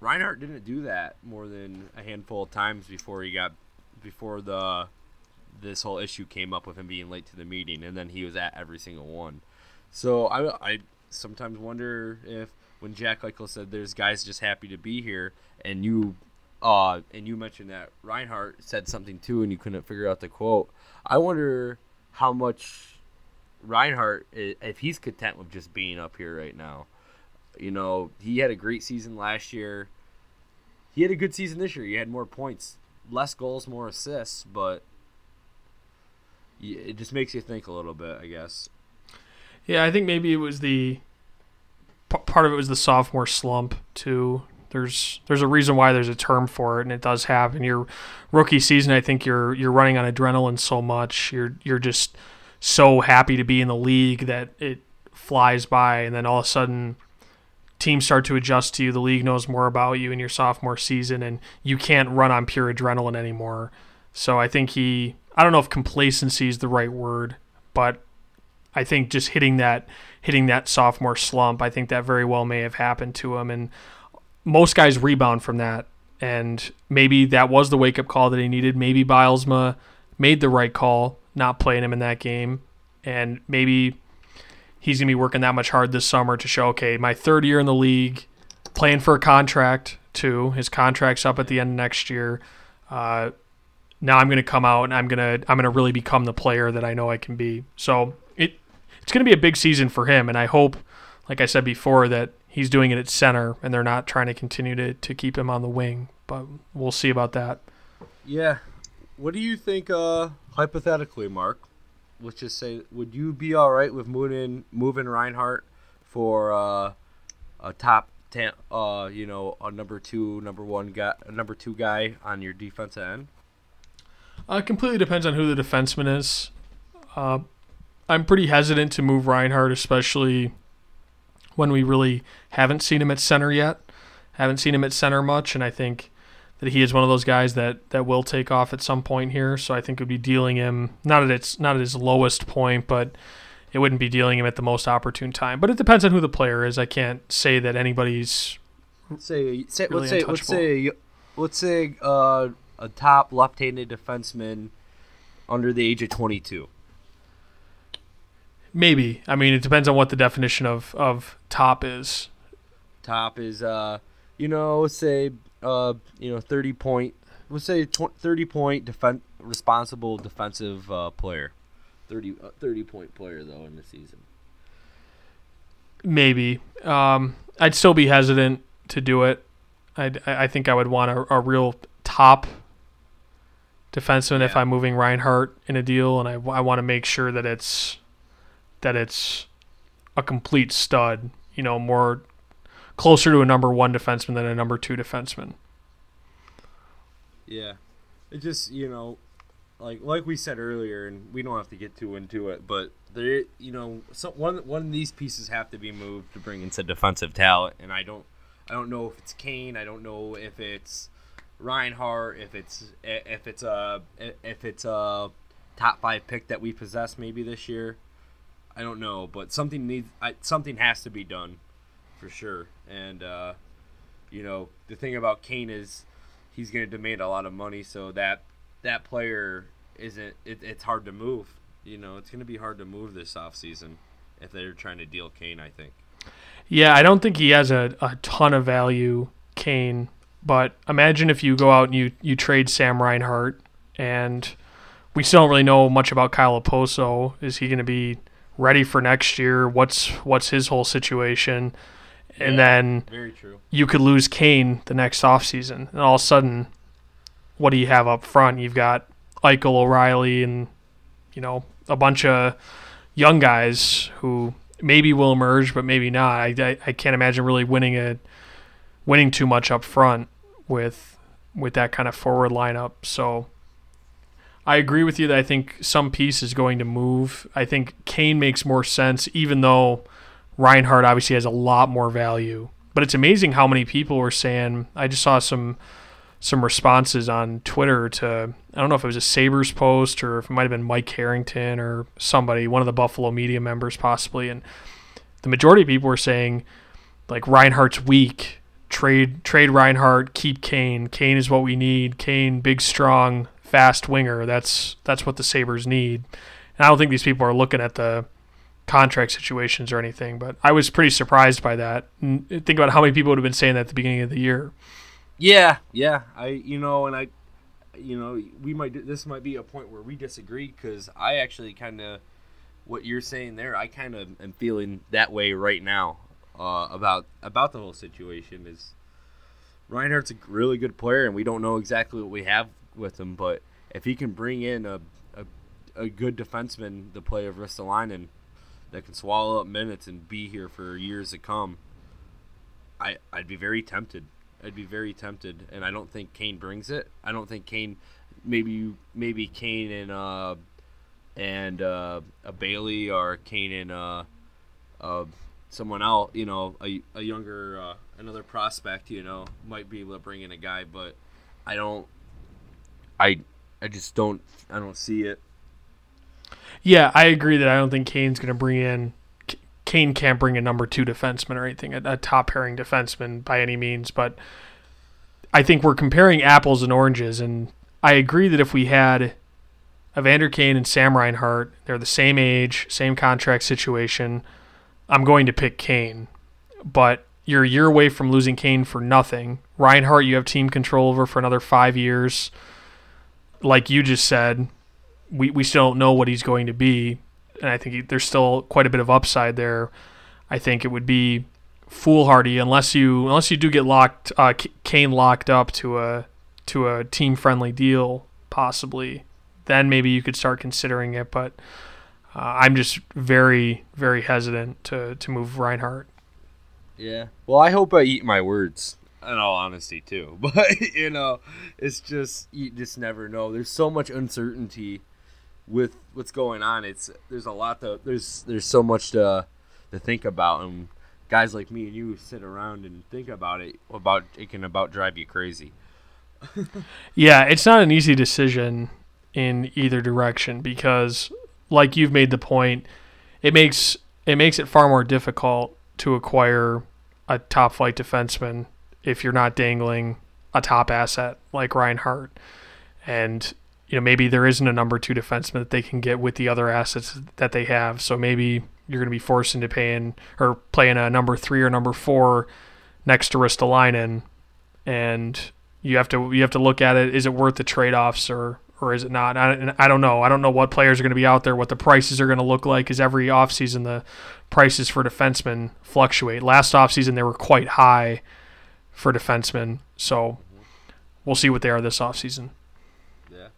Reinhart didn't do that more than a handful of times before he got before the this whole issue came up with him being late to the meeting, and then he was at every single one. So I I sometimes wonder if when Jack Eichel said there's guys just happy to be here, and you uh and you mentioned that Reinhart said something too, and you couldn't figure out the quote. I wonder how much Reinhart, if he's content with just being up here right now. You know, he had a great season last year. He had a good season this year. He had more points, less goals, more assists, but it just makes you think a little bit, I guess. Yeah, I think maybe it was the part of it was the sophomore slump too. There's there's a reason why there's a term for it, and it does happen. Your rookie season, I think you're you're running on adrenaline so much. You're you're just so happy to be in the league that it flies by, and then all of a sudden teams start to adjust to you. The league knows more about you in your sophomore season, and you can't run on pure adrenaline anymore. So I think he, I don't know if complacency is the right word, but I think just hitting that hitting that sophomore slump, I think that very well may have happened to him. And most guys rebound from that. And maybe that was the wake up call that he needed. Maybe Bylsma made the right call, not playing him in that game. And maybe he's going to be working that much hard this summer to show, okay, my third year in the league, playing for a contract too. His contract's up at the end of next year. Uh, now I'm going to come out and I'm going to I'm going to really become the player that I know I can be. So it it's going to be a big season for him, and I hope, like I said before, that he's doing it at center and they're not trying to continue to, to keep him on the wing. But we'll see about that. Yeah. What do you think, uh, hypothetically, Mark? Let's just say, would you be all right with moving moving Reinhart for uh, a top ten, uh, you know, a number two, number one guy, a number two guy on your defensive end? Uh, completely depends on who the defenseman is. Uh, I'm pretty hesitant to move Reinhart, especially when we really haven't seen him at center yet. Haven't seen him at center much, and I think that he is one of those guys that, that will take off at some point here. So I think it would be dealing him not at its not at his lowest point, but it wouldn't be dealing him at the most opportune time. But it depends on who the player is. I can't say that anybody's say, say really let's say let's say let's say uh, a top left-handed defenseman under the age of 22. Maybe. I mean, it depends on what the definition of, of top is. Top is, uh, you know, say, uh, you know, thirty point. Let's say tw- thirty point defense responsible defensive uh, player. 30, uh, 30 point player though in the season. Maybe. Um, I'd still be hesitant to do it. i I think I would want a, a real top defenseman yeah. if I'm moving Reinhart in a deal, and I, I want to make sure that it's that it's a complete stud, you know, more closer to a number one defenseman than a number two defenseman. Yeah. It just, you know, like like we said earlier, and we don't have to get too into it, but there, you know, so one one of these pieces have to be moved to bring in some defensive talent, and I don't, I don't know if it's Kane, I don't know if it's Reinhart, if it's if it's a if it's a top five pick that we possess maybe this year. I don't know, but something needs I, something has to be done for sure. And uh, you know, the thing about Kane is he's going to demand a lot of money, so that that player isn't. It, it's hard to move. You know, it's going to be hard to move this offseason if they're trying to deal Kane. I think. Yeah, I don't think he has a, a ton of value, Kane. But imagine if you go out and you, you trade Sam Reinhart, and we still don't really know much about Kyle Okposo. Is he going to be ready for next year. What's what's his whole situation? And yeah, then very true. You could lose Kane the next offseason. And all of a sudden, what do you have up front? You've got Eichel O'Reilly and you know, a bunch of young guys who maybe will emerge, but maybe not. I, I, I can't imagine really winning a winning too much up front with with that kind of forward lineup. So I agree with you that I think some piece is going to move. I think Kane makes more sense, even though Reinhart obviously has a lot more value. But it's amazing how many people were saying. I just saw some some responses on Twitter to I don't know if it was a Sabres post or if it might have been Mike Harrington or somebody, one of the Buffalo media members possibly, and the majority of people were saying like Reinhart's weak. Trade trade Reinhart, keep Kane. Kane is what we need. Kane, big, strong, fast winger. That's that's what the Sabres need. And I don't think these people are looking at the contract situations or anything, but I was pretty surprised by that. Think about how many people would have been saying that at the beginning of the year. Yeah, yeah. I you know, and I, you know, we might this might be a point where we disagree because I actually kind of what you're saying there. I kind of am feeling that way right now uh, about about the whole situation. Is Reinhart's a really good player, and we don't know exactly what we have with him, but if he can bring in a a, a good defenseman to play over Ristolainen that can swallow up minutes and be here for years to come, I I'd be very tempted. I'd be very tempted, and I don't think Kane brings it. I don't think Kane, maybe maybe Kane and uh, and uh, a Bailey or Kane and uh, uh, someone else, you know, a, a younger uh, another prospect, you know, might be able to bring in a guy, but I don't. I I just don't I don't see it. Yeah, I agree that I don't think Kane's going to bring in. Kane can't bring a number two defenseman or anything, a, a top pairing defenseman by any means. But I think we're comparing apples and oranges, and I agree that if we had Evander Kane and Sam Reinhart, they're the same age, same contract situation. I'm going to pick Kane, but you're a year away from losing Kane for nothing. Reinhart, you have team control over for another five years. Like you just said, we, we still don't know what he's going to be, and I think he, there's still quite a bit of upside there. I think it would be foolhardy unless you unless you do get locked uh, Kane locked up to a to a team friendly deal possibly. Then maybe you could start considering it, but uh, I'm just very very hesitant to to move Reinhart. Yeah. Well, I hope I eat my words. In all honesty, too, [laughs] but you know, it's just you just never know. There's so much uncertainty with what's going on. It's there's a lot to there's there's so much to to think about, and guys like me and you sit around and think about it. About it can about drive you crazy. [laughs] yeah, it's not an easy decision in either direction because, like you've made the point, it makes it makes it far more difficult to acquire a top flight defenseman if you're not dangling a top asset like Reinhart. And you know, maybe there isn't a number two defenseman that they can get with the other assets that they have. So maybe you're going to be forced into paying or playing a number three or number four next to Ristolainen, and you have to you have to look at it. Is it worth the trade offs or or is it not? I, I don't know. I don't know what players are going to be out there, what the prices are going to look like. Because every offseason, the prices for defensemen fluctuate. Last offseason, they were quite high for defensemen. So we'll see what they are this offseason. Yeah.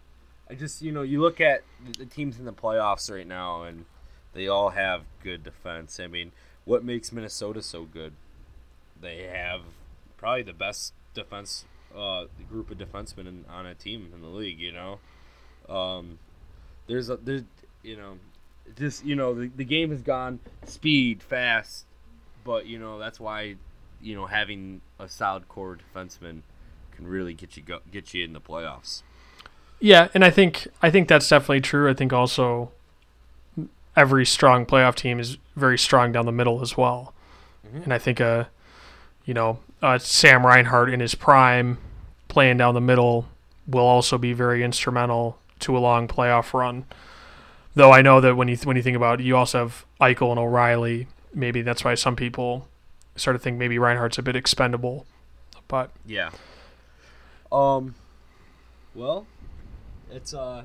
I just you know you look at the teams in the playoffs right now, and they all have good defense. I mean, what makes Minnesota so good? They have probably the best defense uh, group of defensemen in, on a team in the league. You know, um, there's a there's you know, just you know the, the game has gone speed fast, but you know that's why you know having a solid core defenseman can really get you go, get you in the playoffs. Yeah, and I think I think that's definitely true. I think also every strong playoff team is very strong down the middle as well. Mm-hmm. And I think uh you know, uh, Sam Reinhart in his prime playing down the middle will also be very instrumental to a long playoff run. Though I know that when you th- when you think about it, you also have Eichel and O'Reilly. Maybe that's why some people sort of think maybe Reinhart's a bit expendable. But yeah. Um. Well, it's uh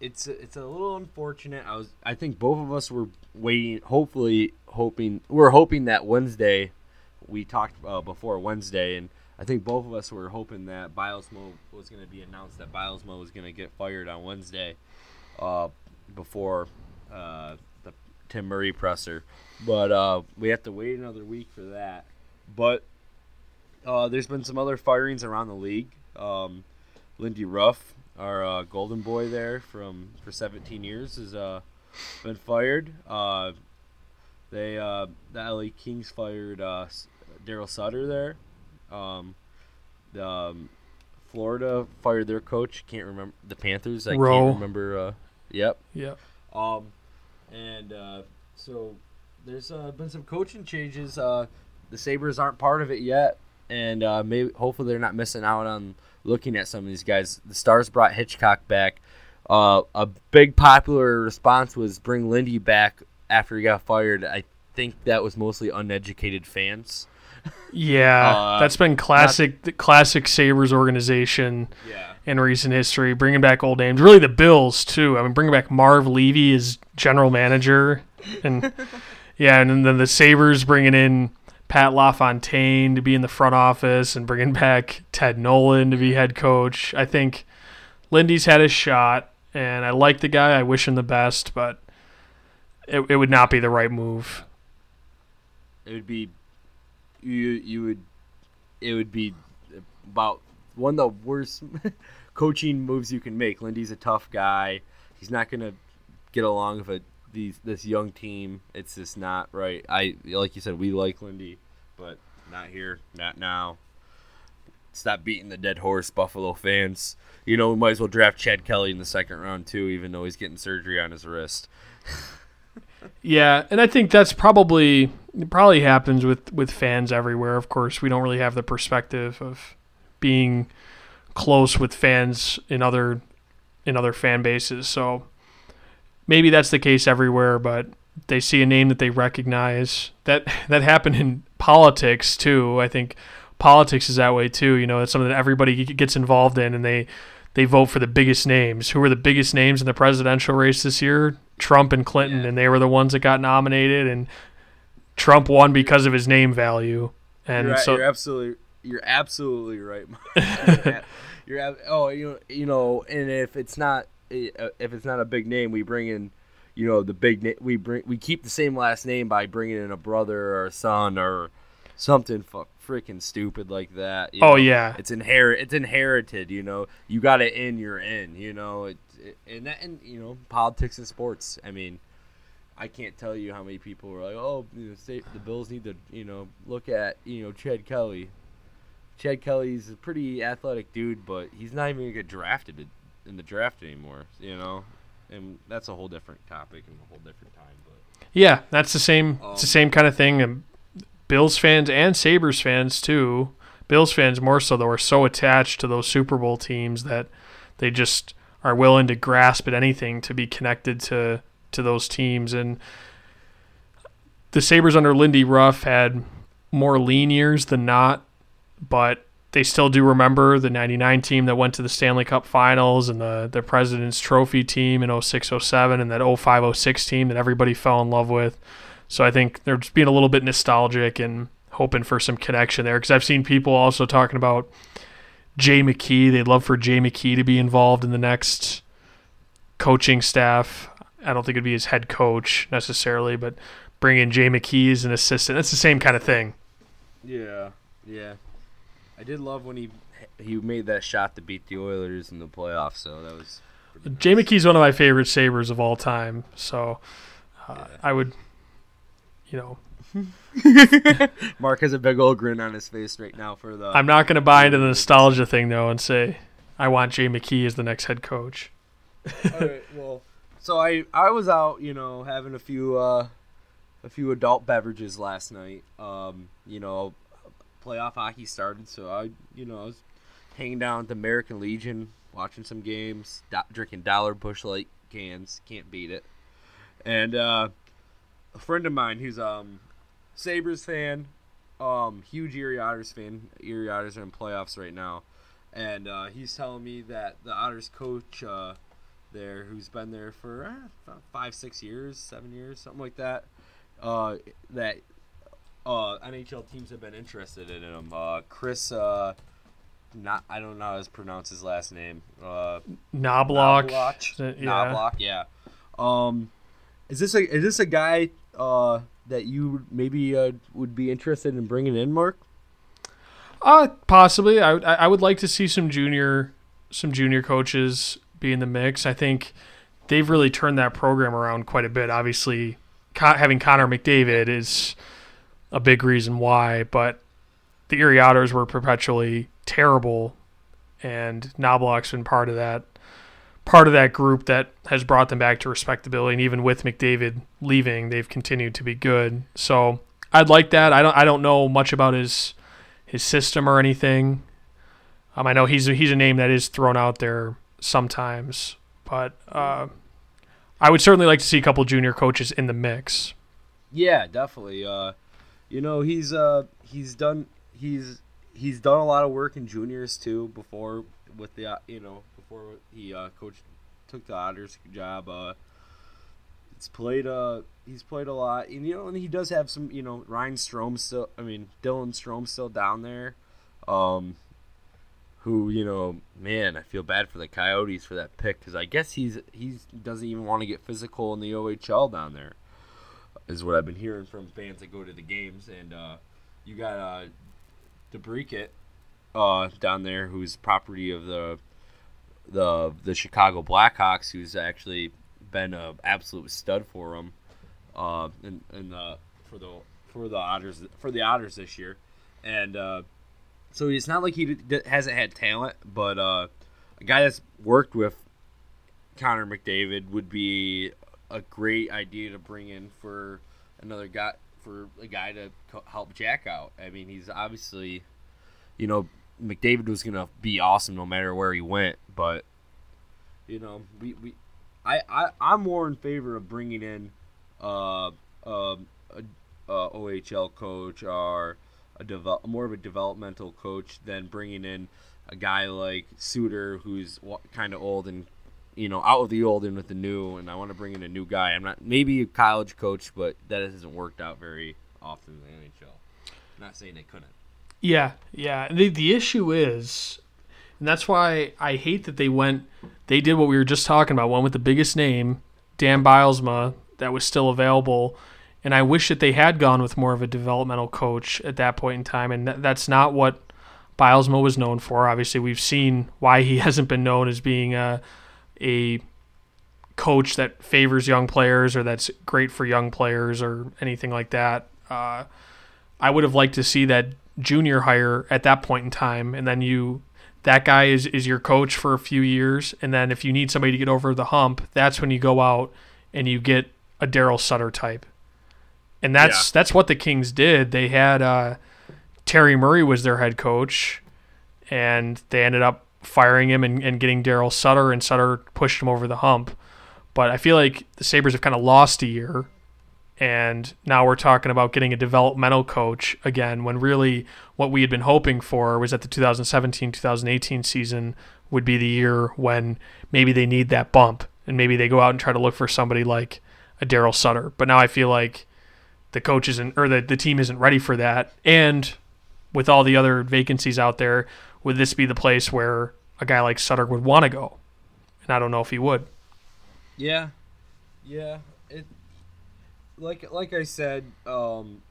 it's it's a little unfortunate. I was I think both of us were waiting, hopefully hoping we're hoping that Wednesday we talked uh, before Wednesday, and I think both of us were hoping that Bylsma was going to be announced that Bylsma was going to get fired on Wednesday, uh, before uh, the Tim Murray presser, but uh, we have to wait another week for that. But uh, there's been some other firings around the league. Um, Lindy Ruff our uh, golden boy there from for 17 years has uh, been fired. Uh, they uh, the LA Kings fired uh, Daryl Sutter there. Um, the um, Florida fired their coach. Can't remember the Panthers. I Rowe. can't remember. Uh, yep. Yep. Um, and uh, so there's uh, been some coaching changes. Uh, the Sabres aren't part of it yet, and uh, maybe hopefully they're not missing out on looking at some of these guys. The Stars brought Hitchcock back. Uh, a big popular response was bring Lindy back after he got fired, I think that was mostly uneducated fans. Yeah, [laughs] Uh, that's been classic the classic Sabres organization Yeah. in recent history, bringing back old names. Really, the Bills too. I mean, bringing back Marv Levy as general manager, and [laughs] yeah, and then the Sabres bringing in Pat LaFontaine to be in the front office, and bringing back Ted Nolan to be head coach. I think Lindy's had his shot, and I like the guy. I wish him the best, but it, it would not be the right move. It would be you you would it would be about one of the worst [laughs] coaching moves you can make. Lindy's a tough guy. He's not gonna get along with a, these this young team. It's just not right. I like you said, we like Lindy, but not here, not now. Stop beating the dead horse, Buffalo fans. You know, we might as well draft Chad Kelly in the second round too, even though he's getting surgery on his wrist. [laughs] Yeah, and I think that's probably probably happens with with fans everywhere. Of course, we don't really have the perspective of being close with fans in other in other fan bases. So maybe that's the case everywhere, but they see a name that they recognize. That that happened in politics too. I think politics is that way too. You know, it's something that everybody gets involved in, and they they vote for the biggest names. Who were the biggest names in the presidential race this year? Trump and Clinton, Yeah. and they were the ones that got nominated, and Trump won because of his name value. And you're, so, you're absolutely you're absolutely right. [laughs] You're, ab- oh you know you know and if it's not Uh, if it's not a big name, we bring in you know the big na- we bring we keep the same last name by bringing in a brother or a son or something fuck freaking stupid like that. oh know? yeah, it's inherit it's inherited you know you got it in you're in you know it, it, and that and you know politics and sports i mean i can't tell you how many people were like oh you know, say, the bills need to you know look at you know chad kelly chad kelly's a pretty athletic dude but he's not even gonna get drafted in the draft anymore you know and that's a whole different topic and a whole different time but yeah, that's the same. it's the Um, same kind of thing. And Bills fans and Sabres fans too. Bills fans more so though are so attached to those Super Bowl teams that they just are willing to grasp at anything to be connected to to those teams. And the Sabres under Lindy Ruff had more lean years than not, but they still do remember the 99 team that went to the Stanley Cup finals and the, the President's Trophy team in 06 07 and that 05 06 team that everybody fell in love with. So I think they're just being a little bit nostalgic and hoping for some connection there because I've seen people also talking about Jay McKee. They'd love for Jay McKee to be involved in the next coaching staff. I don't think it'd be his head coach necessarily, but bring in Jay McKee as an assistant. It's the same kind of thing. Yeah, yeah. I did love when he he made that shot to beat the Oilers in the playoffs. So that was. pretty Jay nice. McKee's one of my favorite Sabres of all time. So uh, Yeah. I would, you know, [laughs] Mark has a big old grin on his face right now for the. I'm not going to buy into the nostalgia thing though and say I want Jay McKee as the next head coach. All right, [laughs] well, so I I was out, you know, having a few uh, a few adult beverages last night. Um, you know, playoff hockey started, so I, you know, I was hanging down at the American Legion, watching some games, do- drinking Dollar Busch Light cans. Can't beat it. And uh, a friend of mine who's um Sabres fan, um huge Erie Otters fan. Erie Otters are in playoffs right now, and uh, he's telling me that the Otters coach uh, there, who's been there for uh, five, six years, seven years, something like that, uh, that uh, NHL teams have been interested in him. Uh, Kris, uh, not I don't know how to pronounce his last name. Uh, Knoblauch. Knoblauch. Yeah. Knoblauch, yeah. Um, is this a is this a guy uh, that you maybe uh, would be interested in bringing in, Mark? Uh, possibly. I, would- I would like to see some junior some junior coaches be in the mix. I think they've really turned that program around quite a bit. Obviously, having Connor McDavid is a big reason why, but the Erie Otters were perpetually terrible, and Knoblauch's been part of that part of that group that has brought them back to respectability. And even with McDavid leaving, they've continued to be good. So I'd like that. I don't I don't know much about his his system or anything. Um, I know he's a, he's a name that is thrown out there sometimes, but uh, I would certainly like to see a couple junior coaches in the mix. Yeah, definitely. Uh, you know, he's uh, he's done he's he's done a lot of work in juniors too before with the uh, you know before he uh, coached took the Otters job. Uh, it's played uh he's played a lot, and you know, and he does have some you know Ryan Strome still. I mean Dylan Strome still down there. Um, who you know, man, I feel bad for the Coyotes for that pick because I guess he's he doesn't even want to get physical in the OHL down there, is what I've been hearing from fans that go to the games. And uh, you got uh, DeBrincat uh, down there, who's property of the the the Chicago Blackhawks, who's actually been an absolute stud for them, uh, in, in the for the for the Otters for the Otters this year, and. Uh, so it's not like he d- hasn't had talent, but uh, a guy that's worked with Connor McDavid would be a great idea to bring in for another guy for a guy to help Jack out. I mean, he's obviously, you know, McDavid was gonna be awesome no matter where he went, but you know, we, we I, I I'm more in favor of bringing in uh, uh, a, a OHL coach or a develop more of a developmental coach than bringing in a guy like Sutter who's kind of old and you know out of the old and with the new. And I want to bring in a new guy. I'm not maybe a college coach, but that hasn't worked out very often in the NHL. I'm not saying they couldn't. Yeah, yeah. The the issue is, and that's why I hate that they went. They did what we were just talking about. One with the biggest name, Dan Bylsma, that was still available and I wish that they had gone with more of a developmental coach at that point in time. And that's not what Bylsma was known for. Obviously, we've seen why he [laughs] hasn't been known as being a, a coach that favors young players or that's great for young players or anything like that. Uh, I would have liked to see that junior hire at that point in time, and then you that guy is, is your coach for a few years, and then if you need somebody to get over the hump, that's when you go out and you get a Daryl Sutter type and that's yeah. that's what the Kings did. They had uh, Terry Murray was their head coach, and they ended up firing him and, and getting Daryl Sutter, and Sutter pushed him over the hump. But I feel like the Sabres have kind of lost a year, and now we're talking about getting a developmental coach again, when really what we had been hoping for was that the 2017 2018 season would be the year when maybe they need that bump, and maybe they go out and try to look for somebody like a Daryl Sutter. But now I feel like the coach isn't or the, the team isn't ready for that. And with all the other vacancies out there, would this be the place where a guy like Sutter would want to go? And I don't know if he would. Yeah, yeah. It like like I said, um,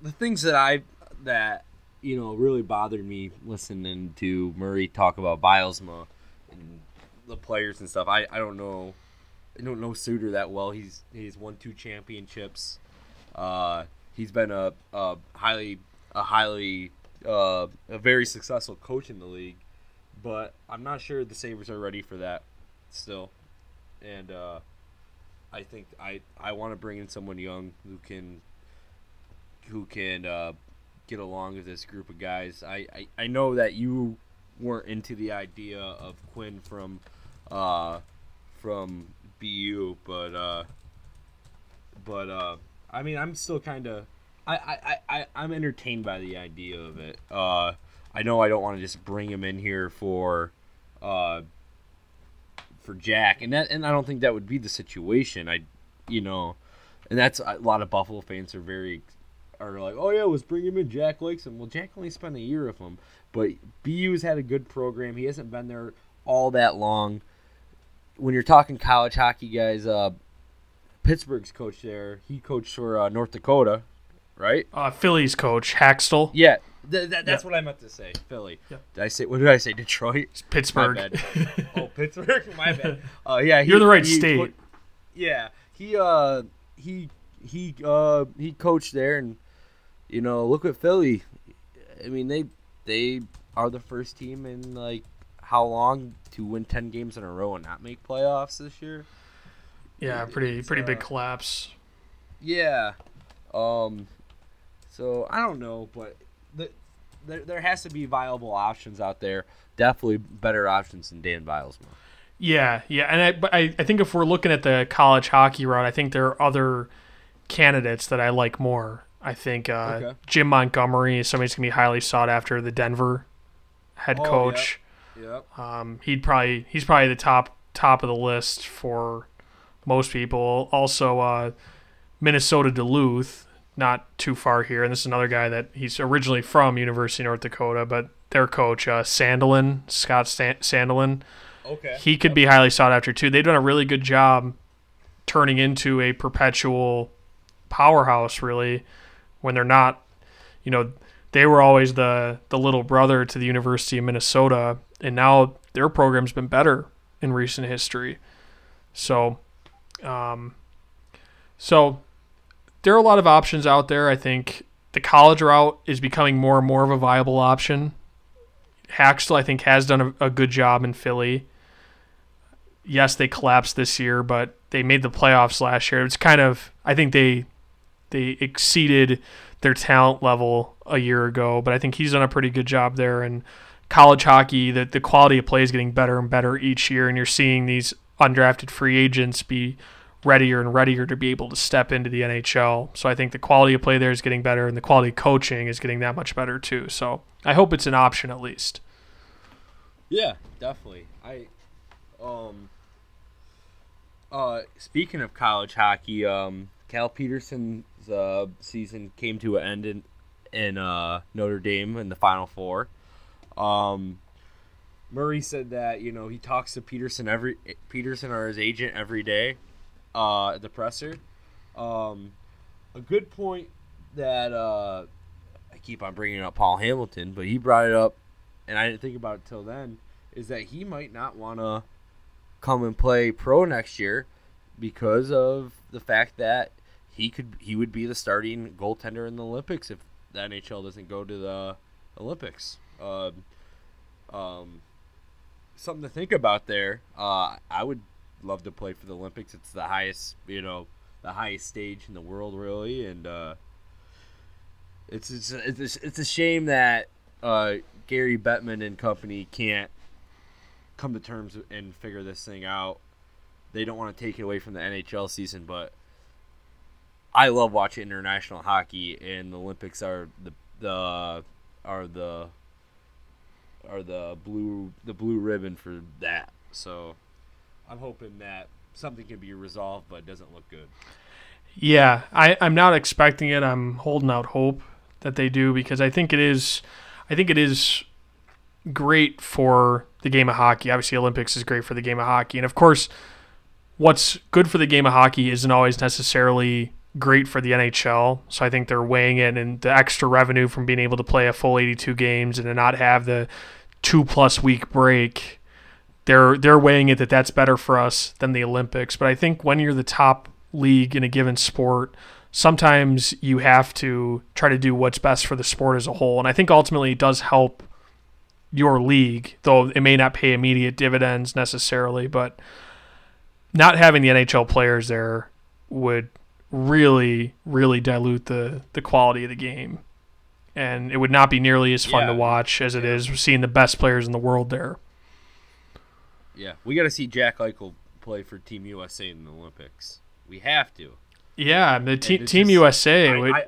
the things that I that you know really bothered me listening to Murray talk about Bylsma and the players and stuff. I, I don't know I don't know Sutter that well. He's he's won two championships. Uh, he's been a, a highly a highly uh, a very successful coach in the league, but I'm not sure the Sabres are ready for that still. And uh, I think I I want to bring in someone young who can who can uh, get along with this group of guys. I, I, I know that you weren't into the idea of Quinn from uh, from BU, but uh, but uh, I mean, I'm still kind of, I, I, I, I'm entertained by the idea of it. Uh, I know I don't want to just bring him in here for, uh, for Jack, and that, and I don't think that would be the situation. I, you know, and that's a lot of Buffalo fans are very, are like, oh yeah, let's bring him in. Jack likes him. Well, Jack only spent a year with him, but BU's had a good program. He hasn't been there all that long. When you're talking college hockey guys, uh, Pittsburgh's coach there. He coached for uh, North Dakota, right? Uh, Philly's coach Hakstol. Yeah, th- th- that's what I meant to say. Philly. Did I say? What did I say? Detroit. It's Pittsburgh. [laughs] Oh, Pittsburgh. My bad. [laughs] Uh, yeah, he, you're the right he, state. yeah, he uh he he uh he coached there, and you know look at Philly. I mean they they are the first team in like how long to win ten games in a row and not make playoffs this year. Yeah, pretty pretty uh, big collapse. Yeah. Um. So I don't know, but the, there there has to be viable options out there. Definitely better options than Dan Bylsma. Yeah, yeah, and I, but I, I think if we're looking at the college hockey route, I think there are other candidates that I like more. I think uh, Okay. Jim Montgomery is somebody who's gonna be highly sought after. The Denver head Oh, coach. Yep. Um, he'd probably he's probably the top top of the list for most people. Also, uh, Minnesota Duluth, not too far here, and this is another guy that he's originally from University of North Dakota, but their coach uh, Sandelin, Scott Sandelin, Okay. he could be highly sought after too. They've done a really good job turning into a perpetual powerhouse, really, when they're not, you know, they were always the the little brother to the University of Minnesota, and now their program's been better in recent history. So, um, so there are a lot of options out there. I think the college route is becoming more and more of a viable option. Hakstol, I think, has done a, a good job in Philly. Yes, they collapsed this year, but they made the playoffs last year. It's kind of, I think they they exceeded their talent level a year ago, but I think he's done a pretty good job there. And college hockey, the, the quality of play is getting better and better each year, and you're seeing these undrafted free agents be readier and readier to be able to step into the NHL. So I think the quality of play there is getting better, and the quality coaching is getting that much better too. So I hope it's an option at least. Yeah, definitely. I um uh speaking of college hockey, um Cal Petersen's uh season came to an end in in uh Notre Dame in the final four. Um Murray said that, you know, he talks to Petersen every Petersen or his agent every day uh presser. Um a good point that uh I keep on bringing up Paul Hamilton, but he brought it up and I didn't think about it till then, is that he might not want to come and play pro next year because of the fact that he could he would be the starting goaltender in the Olympics if the NHL doesn't go to the Olympics. Um, um, something to think about there. Uh, I would love to play for the Olympics. It's the highest, you know, the highest stage in the world, really, and uh, it's it's it's a, it's a shame that uh, Gary Bettman and company can't come to terms and figure this thing out. They don't want to take it away from the NHL season, but I love watching international hockey, and the Olympics are the the are the are the blue the blue ribbon for that. So I'm hoping that something can be resolved, but it doesn't look good. Yeah, I, I'm not expecting it. I'm holding out hope that they do because I think it is I think it is great for the game of hockey. Obviously Olympics is great for the game of hockey. And of course what's good for the game of hockey isn't always necessarily great for the NHL. So I think they're weighing it and the extra revenue from being able to play a full 82 games and to not have the two plus week break. They're they're weighing it that that's better for us than the Olympics. But I think when you're the top league in a given sport, sometimes you have to try to do what's best for the sport as a whole. And I think ultimately it does help your league, though it may not pay immediate dividends necessarily, but not having the NHL players there would really, really dilute the, the quality of the game. And it would not be nearly as fun Yeah. to watch as it is seeing the best players in the world there. Yeah, we got to see Jack Eichel play for Team USA in the Olympics. We have to. Yeah, the te- Team just- USA I- would I-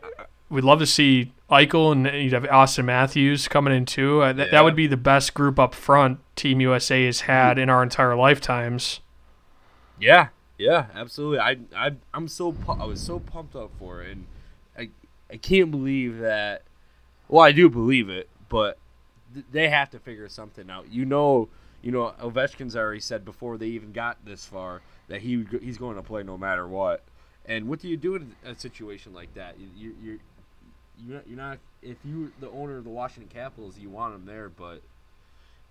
we'd love to see Eichel and you'd have Auston Matthews coming in too. Uh, that, Yeah. that would be the best group up front Team USA has had in our entire lifetimes. Yeah, yeah, absolutely. I, I, I'm so, pu- I was so pumped up for it, and I, I can't believe that. Well, I do believe it, but th- they have to figure something out. You know, you know, Ovechkin's already said before they even got this far that he he's going to play no matter what. And what do you do in a situation like that? You, you, you're, you're not. If you're the owner of the Washington Capitals, you want him there, but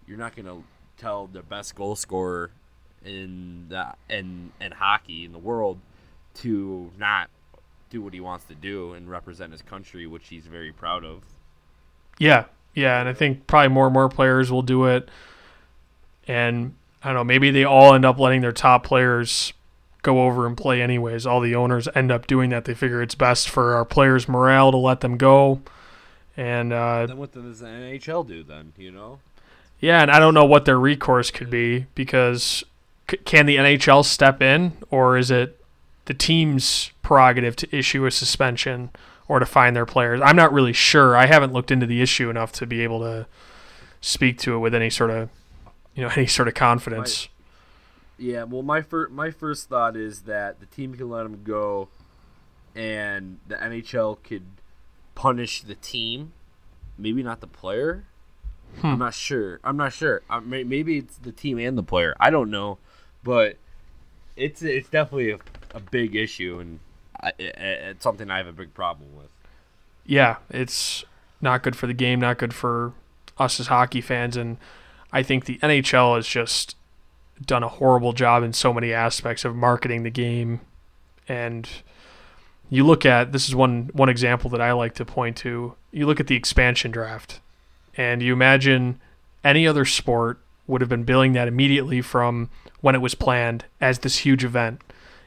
you're not going to tell the best goal scorer in the in in hockey in the world to not do what he wants to do and represent his country, which he's very proud of. Yeah, yeah, and I think probably more and more players will do it. And I don't know, maybe they all end up letting their top players go over and play anyways. All the owners end up doing that. They figure it's best for our players' morale to let them go. And uh, Then what does the NHL do then? You know? Yeah, and I don't know what their recourse could be because c- can the NHL step in, or is it the team's prerogative to issue a suspension or to fine their players? I'm not really sure. I haven't looked into the issue enough to be able to speak to it with any sort of, you know, [laughs] any sort of confidence. Yeah, well, my first my first thought is that the team can let him go, and the NHL could punish the team, maybe not the player. Hmm. I'm not sure. I'm not sure. Uh, may- maybe it's the team and the player. I don't know, but it's it's definitely a, a big issue, and I, i it's something I have a big problem with. yeah, it's not good for the game, not good for us as hockey fans, and I think the NHL has just done a horrible job in so many aspects of marketing the game. And you look at this is one one example that I like to point to. You look at the expansion draft, and you imagine any other sport would have been billing that immediately from when it was planned as this huge event.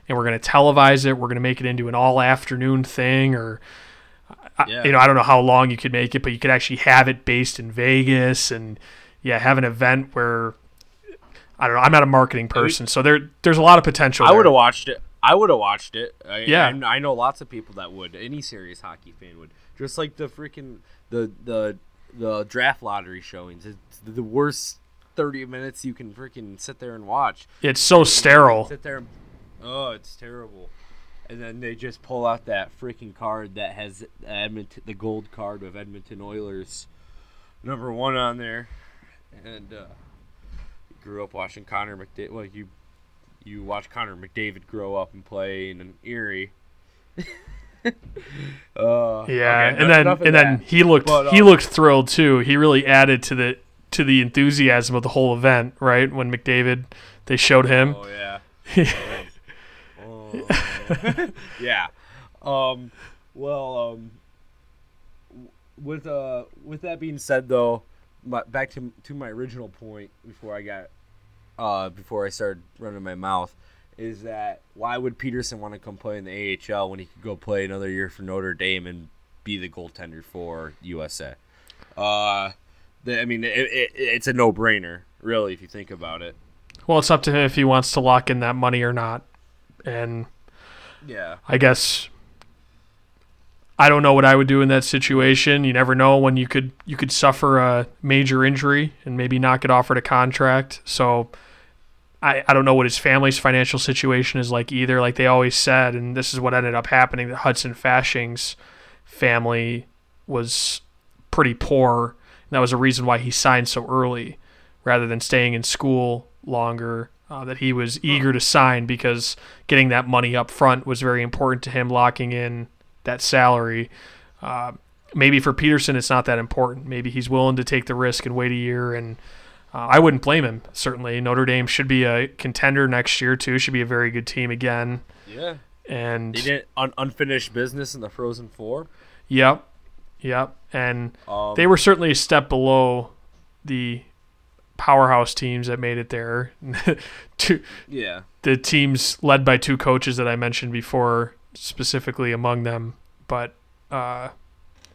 And we're going to televise it. We're going to make it into an all afternoon thing, or I- you know, I don't know how long you could make it, but you could actually have it based in Vegas and yeah, have an event where I don't know. I'm not a marketing person, so there there's a lot of potential. I would have watched it. I would have watched it. I, Yeah. I, I know lots of people that would. Any serious hockey fan would. Just like the freaking the the the draft lottery showings. It's the worst thirty minutes you can freaking sit there and watch. It's so sterile. Sit there. And, oh, it's terrible. And then they just pull out that freaking card that has Edmonton, the gold card of Edmonton Oilers, number one on there. And uh, grew up watching Connor McDavid. Well, you you watch Connor McDavid grow up and play in an Erie. [laughs] uh, Yeah, okay, and then and then he looked But, he um, looked thrilled too. He really added to the to the enthusiasm of the whole event, right? When McDavid they showed him. Oh yeah. [laughs] Oh. yeah. Um. Well. Um. With uh. With that being said, though, my, back to to my original point before I got, uh, before I started running my mouth, is that why would Petersen want to come play in the AHL when he could go play another year for Notre Dame and be the goaltender for USA? Uh, the, I mean, it, it, it's a no brainer, really, if you think about it. Well, it's up to him if he wants to lock in that money or not. And Yeah. I guess I don't know what I would do in that situation. You never know when you could you could suffer a major injury and maybe not get offered a contract. So I, I don't know what his family's financial situation is like either. Like they always said, and this is what ended up happening, that Hudson Fasching's family was pretty poor. And that was a reason why he signed so early rather than staying in school longer. Uh, that he was eager to sign because getting that money up front was very important to him, locking in that salary. Uh, maybe for Petersen, it's not that important. Maybe he's willing to take the risk and wait a year. And uh, I wouldn't blame him, certainly. Notre Dame should be a contender next year, too. Should be a very good team again. Yeah. And They didn't un- unfinished business in the Frozen Four. Yep. Yep. And Um, they were certainly a step below the powerhouse teams that made it there. [laughs] two, yeah. the teams led by two coaches that I mentioned before, specifically among them. But uh,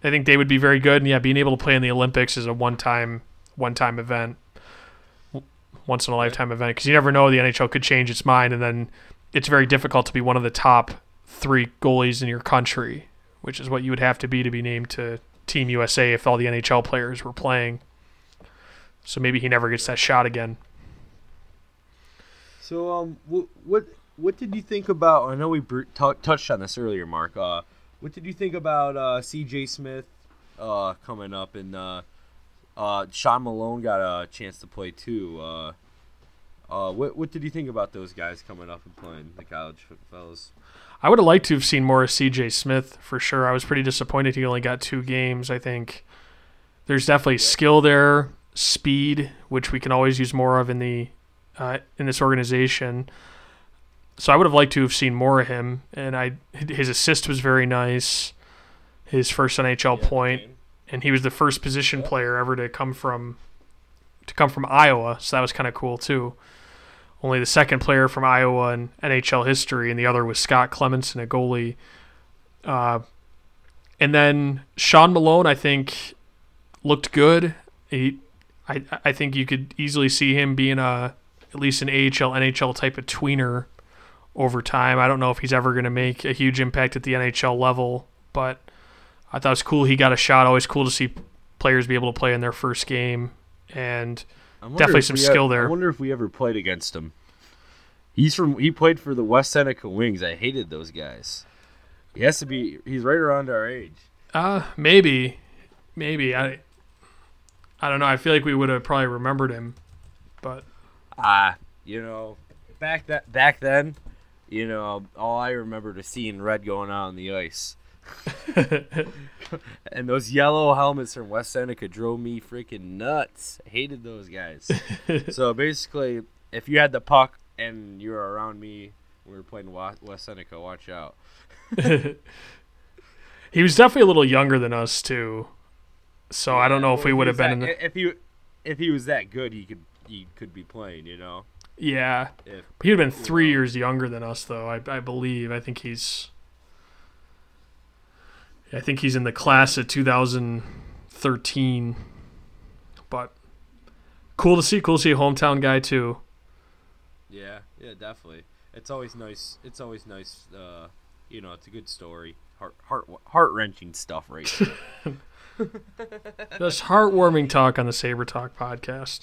I think they would be very good. And yeah, being able to play in the Olympics is a one-time, one-time event, once in a lifetime event. Because you never know, the NHL could change its mind, and then it's very difficult to be one of the top three goalies in your country, which is what you would have to be to be named to Team USA if all the NHL players were playing. So maybe he never gets that shot again. So um, what what did you think about? I know we br- t- touched on this earlier, Mark. Uh, what did you think about uh, C.J. Smith uh, coming up and uh, uh, Sean Malone got a chance to play too? Uh, uh, what what did you think about those guys coming up and playing the college fellas? I would have liked to have seen more of CJ Smith for sure. I was pretty disappointed he only got two games. I think there's definitely skill there, speed, which we can always use more of in the uh, in this organization. So I would have liked to have seen more of him. And I his assist was very nice. His first NHL point, and he was the first position player ever to come from to come from Iowa. So that was kind of cool too only the second player from Iowa in NHL history, and the other was Scott Clemmensen, a goalie. Uh, and then Sean Malone, I think, looked good. He, I, I think you could easily see him being a at least an AHL NHL type of tweener over time. I don't know if he's ever going to make a huge impact at the NHL level, but I thought it was cool he got a shot. Always cool to see players be able to play in their first game, and definitely some skill there. I wonder if we ever played against him. He's from. He played for the West Seneca Wings. I hated those guys. He has to be. He's right around our age. Uh, maybe, maybe I. I don't know. I feel like we would have probably remembered him, but ah, uh, you know, back that back then, you know, all I remember is seeing red going on, on the ice. [laughs] and those yellow helmets from West Seneca drove me freaking nuts. I hated those guys. [laughs] so basically, if you had the puck and you were around me, we were playing West Seneca. Watch out. [laughs] he was definitely a little younger than us too, so yeah, I don't know if we would have been that, in the. If he if he was that good, he could he could be playing. You know. Yeah, if, he'd have been three know. years younger than us, though. I I believe. I think he's. I think he's in the class of 2013, but cool to see. Cool to see a hometown guy too. Yeah, yeah, definitely. It's always nice. It's always nice. Uh, you know, it's a good story. Heart, heart, heart wrenching stuff, right? [laughs] [laughs] Just heartwarming talk on the Saber Talk podcast.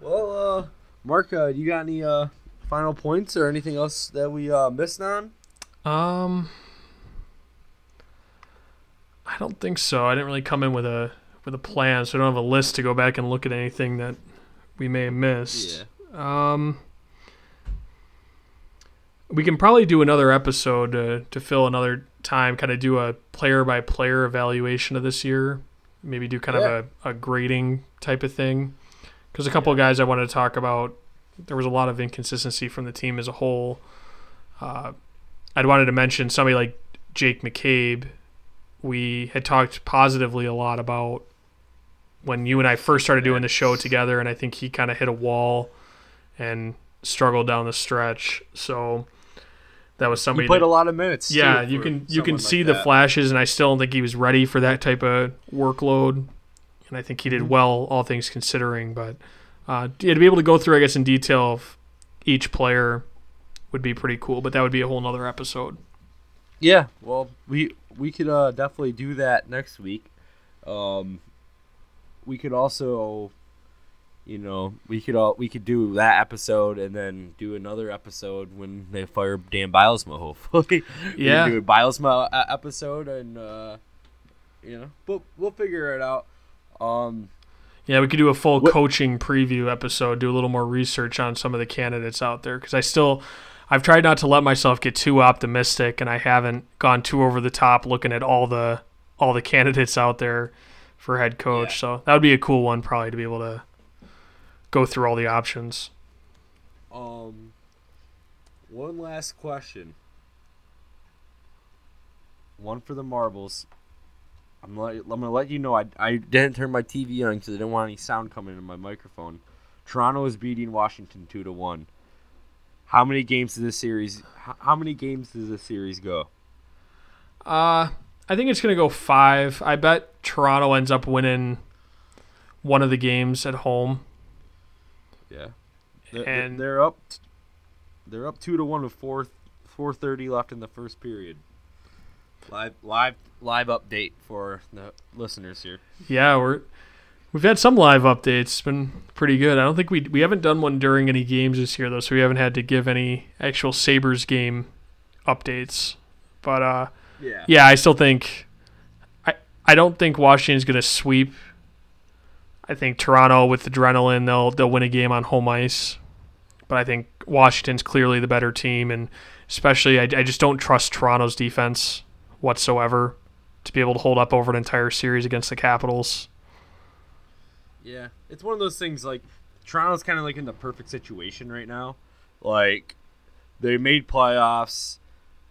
Well, uh, Mark, uh, you got any uh, final points or anything else that we uh, missed on? Um, I don't think so. I didn't really come in with a with a plan, so I don't have a list to go back and look at anything that we may have missed. Yeah. Um, we can probably do another episode to, to fill another time, kind of do a player by player evaluation of this year. Maybe do kind yeah. of a, a grading type of thing. Because a couple of guys I wanted to talk about, there was a lot of inconsistency from the team as a whole. Uh, I'd wanted to mention somebody like Jake McCabe. We had talked positively a lot about when you and I first started doing the show together, and I think he kind of hit a wall and struggled down the stretch. So that was somebody he played that, a lot of minutes. Yeah, you can you can see like the flashes, and I still don't think he was ready for that type of workload. And I think he did mm-hmm. well, all things considering. But uh, yeah, to be able to go through, I guess, in detail of each player would be pretty cool. But that would be a whole nother episode. Yeah, well, we we could uh, definitely do that next week. Um, we could also you know, we could all we could do that episode and then do another episode when they fire Dan Bylsma. Hopefully, [laughs] yeah, do a Bylsma uh, episode and uh, you know, but we'll figure it out. Um, yeah, we could do a full what, coaching preview episode, do a little more research on some of the candidates out there because I still. I've tried not to let myself get too optimistic, and I haven't gone too over the top looking at all the all the [laughs] candidates out there for head coach. Yeah. So that would be a cool one, probably to be able to go through all the options. Um, one last question. One for the marbles. I'm let, I'm gonna let you know I, I didn't turn my TV on because I didn't want any sound coming in my microphone. Toronto is beating Washington two to one. How many games does this series? How, how many games does this series go? Uh, I think it's gonna go five. I bet Toronto ends up winning one of the games at home. Yeah, they're, and they're up. They're up two to one with four four thirty left in the first period. Live live live update for the listeners here. Yeah, we're we've had some live updates. It's been pretty good. I don't think we we haven't done one during any games this year though, so we haven't had to give any actual Sabres game updates. But uh, yeah, yeah, I still think I I don't think Washington's gonna sweep I think Toronto with adrenaline they'll they'll win a game on home ice, but I think Washington's clearly the better team, and especially I, I just don't trust Toronto's defense whatsoever to be able to hold up over an entire series against the Capitals. Yeah, it's one of those things like Toronto's kind of like in the perfect situation right now. Like they made playoffs,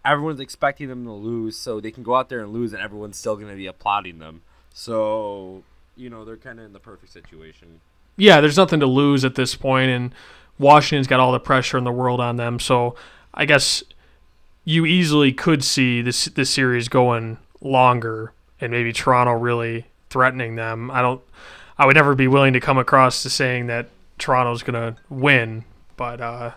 everyone's expecting them to lose, so they can go out there and lose, and everyone's still going to be applauding them. So you know they're kind of in the perfect situation. Yeah, there's nothing to lose at this point, and Washington's got all the pressure in the world on them. So I guess you easily could see this this series going longer, and maybe Toronto really threatening them. I don't. I would never be willing to come across to saying that Toronto's gonna win, but uh,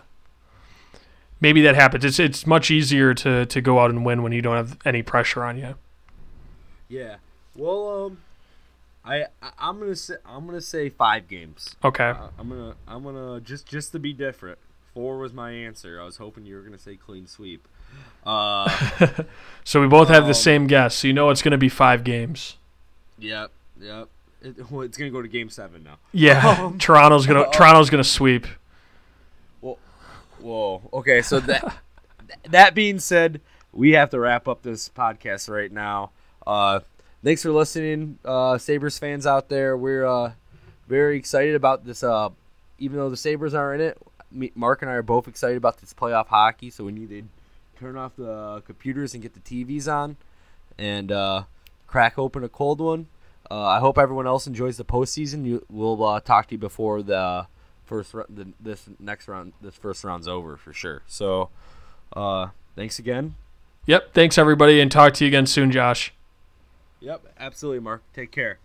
maybe that happens. It's it's much easier to to go out and win when you don't have any pressure on you. Yeah. Well, um, I, I I'm gonna say I'm gonna say five games. Okay. Uh, I'm gonna I'm gonna just just to be different. Four was my answer. I was hoping you were gonna say clean sweep. Uh, [laughs] so we both have the Um, same guess. So you know it's gonna be five games. yep, yep. It, well, it's gonna go to game seven now. Yeah. Um, [laughs] Toronto's gonna uh, [laughs] Toronto's gonna sweep. Well, Whoa. Okay, so that that being said, we have to wrap up this podcast right now. Uh, thanks for listening, uh, Sabres fans out there. We're uh, very excited about this. Uh, even though the Sabres aren't in it, Mark and I are both excited about this playoff hockey. So we need to turn off the computers and get the TVs on, and uh, crack open a cold one. Uh, I hope everyone else enjoys the postseason. You, we'll uh, talk to you before the first the, this next round this first round's over for sure. So, uh, thanks again. Yep. Thanks everybody, and talk to you again soon, Josh. Yep, absolutely, Mark. Take care.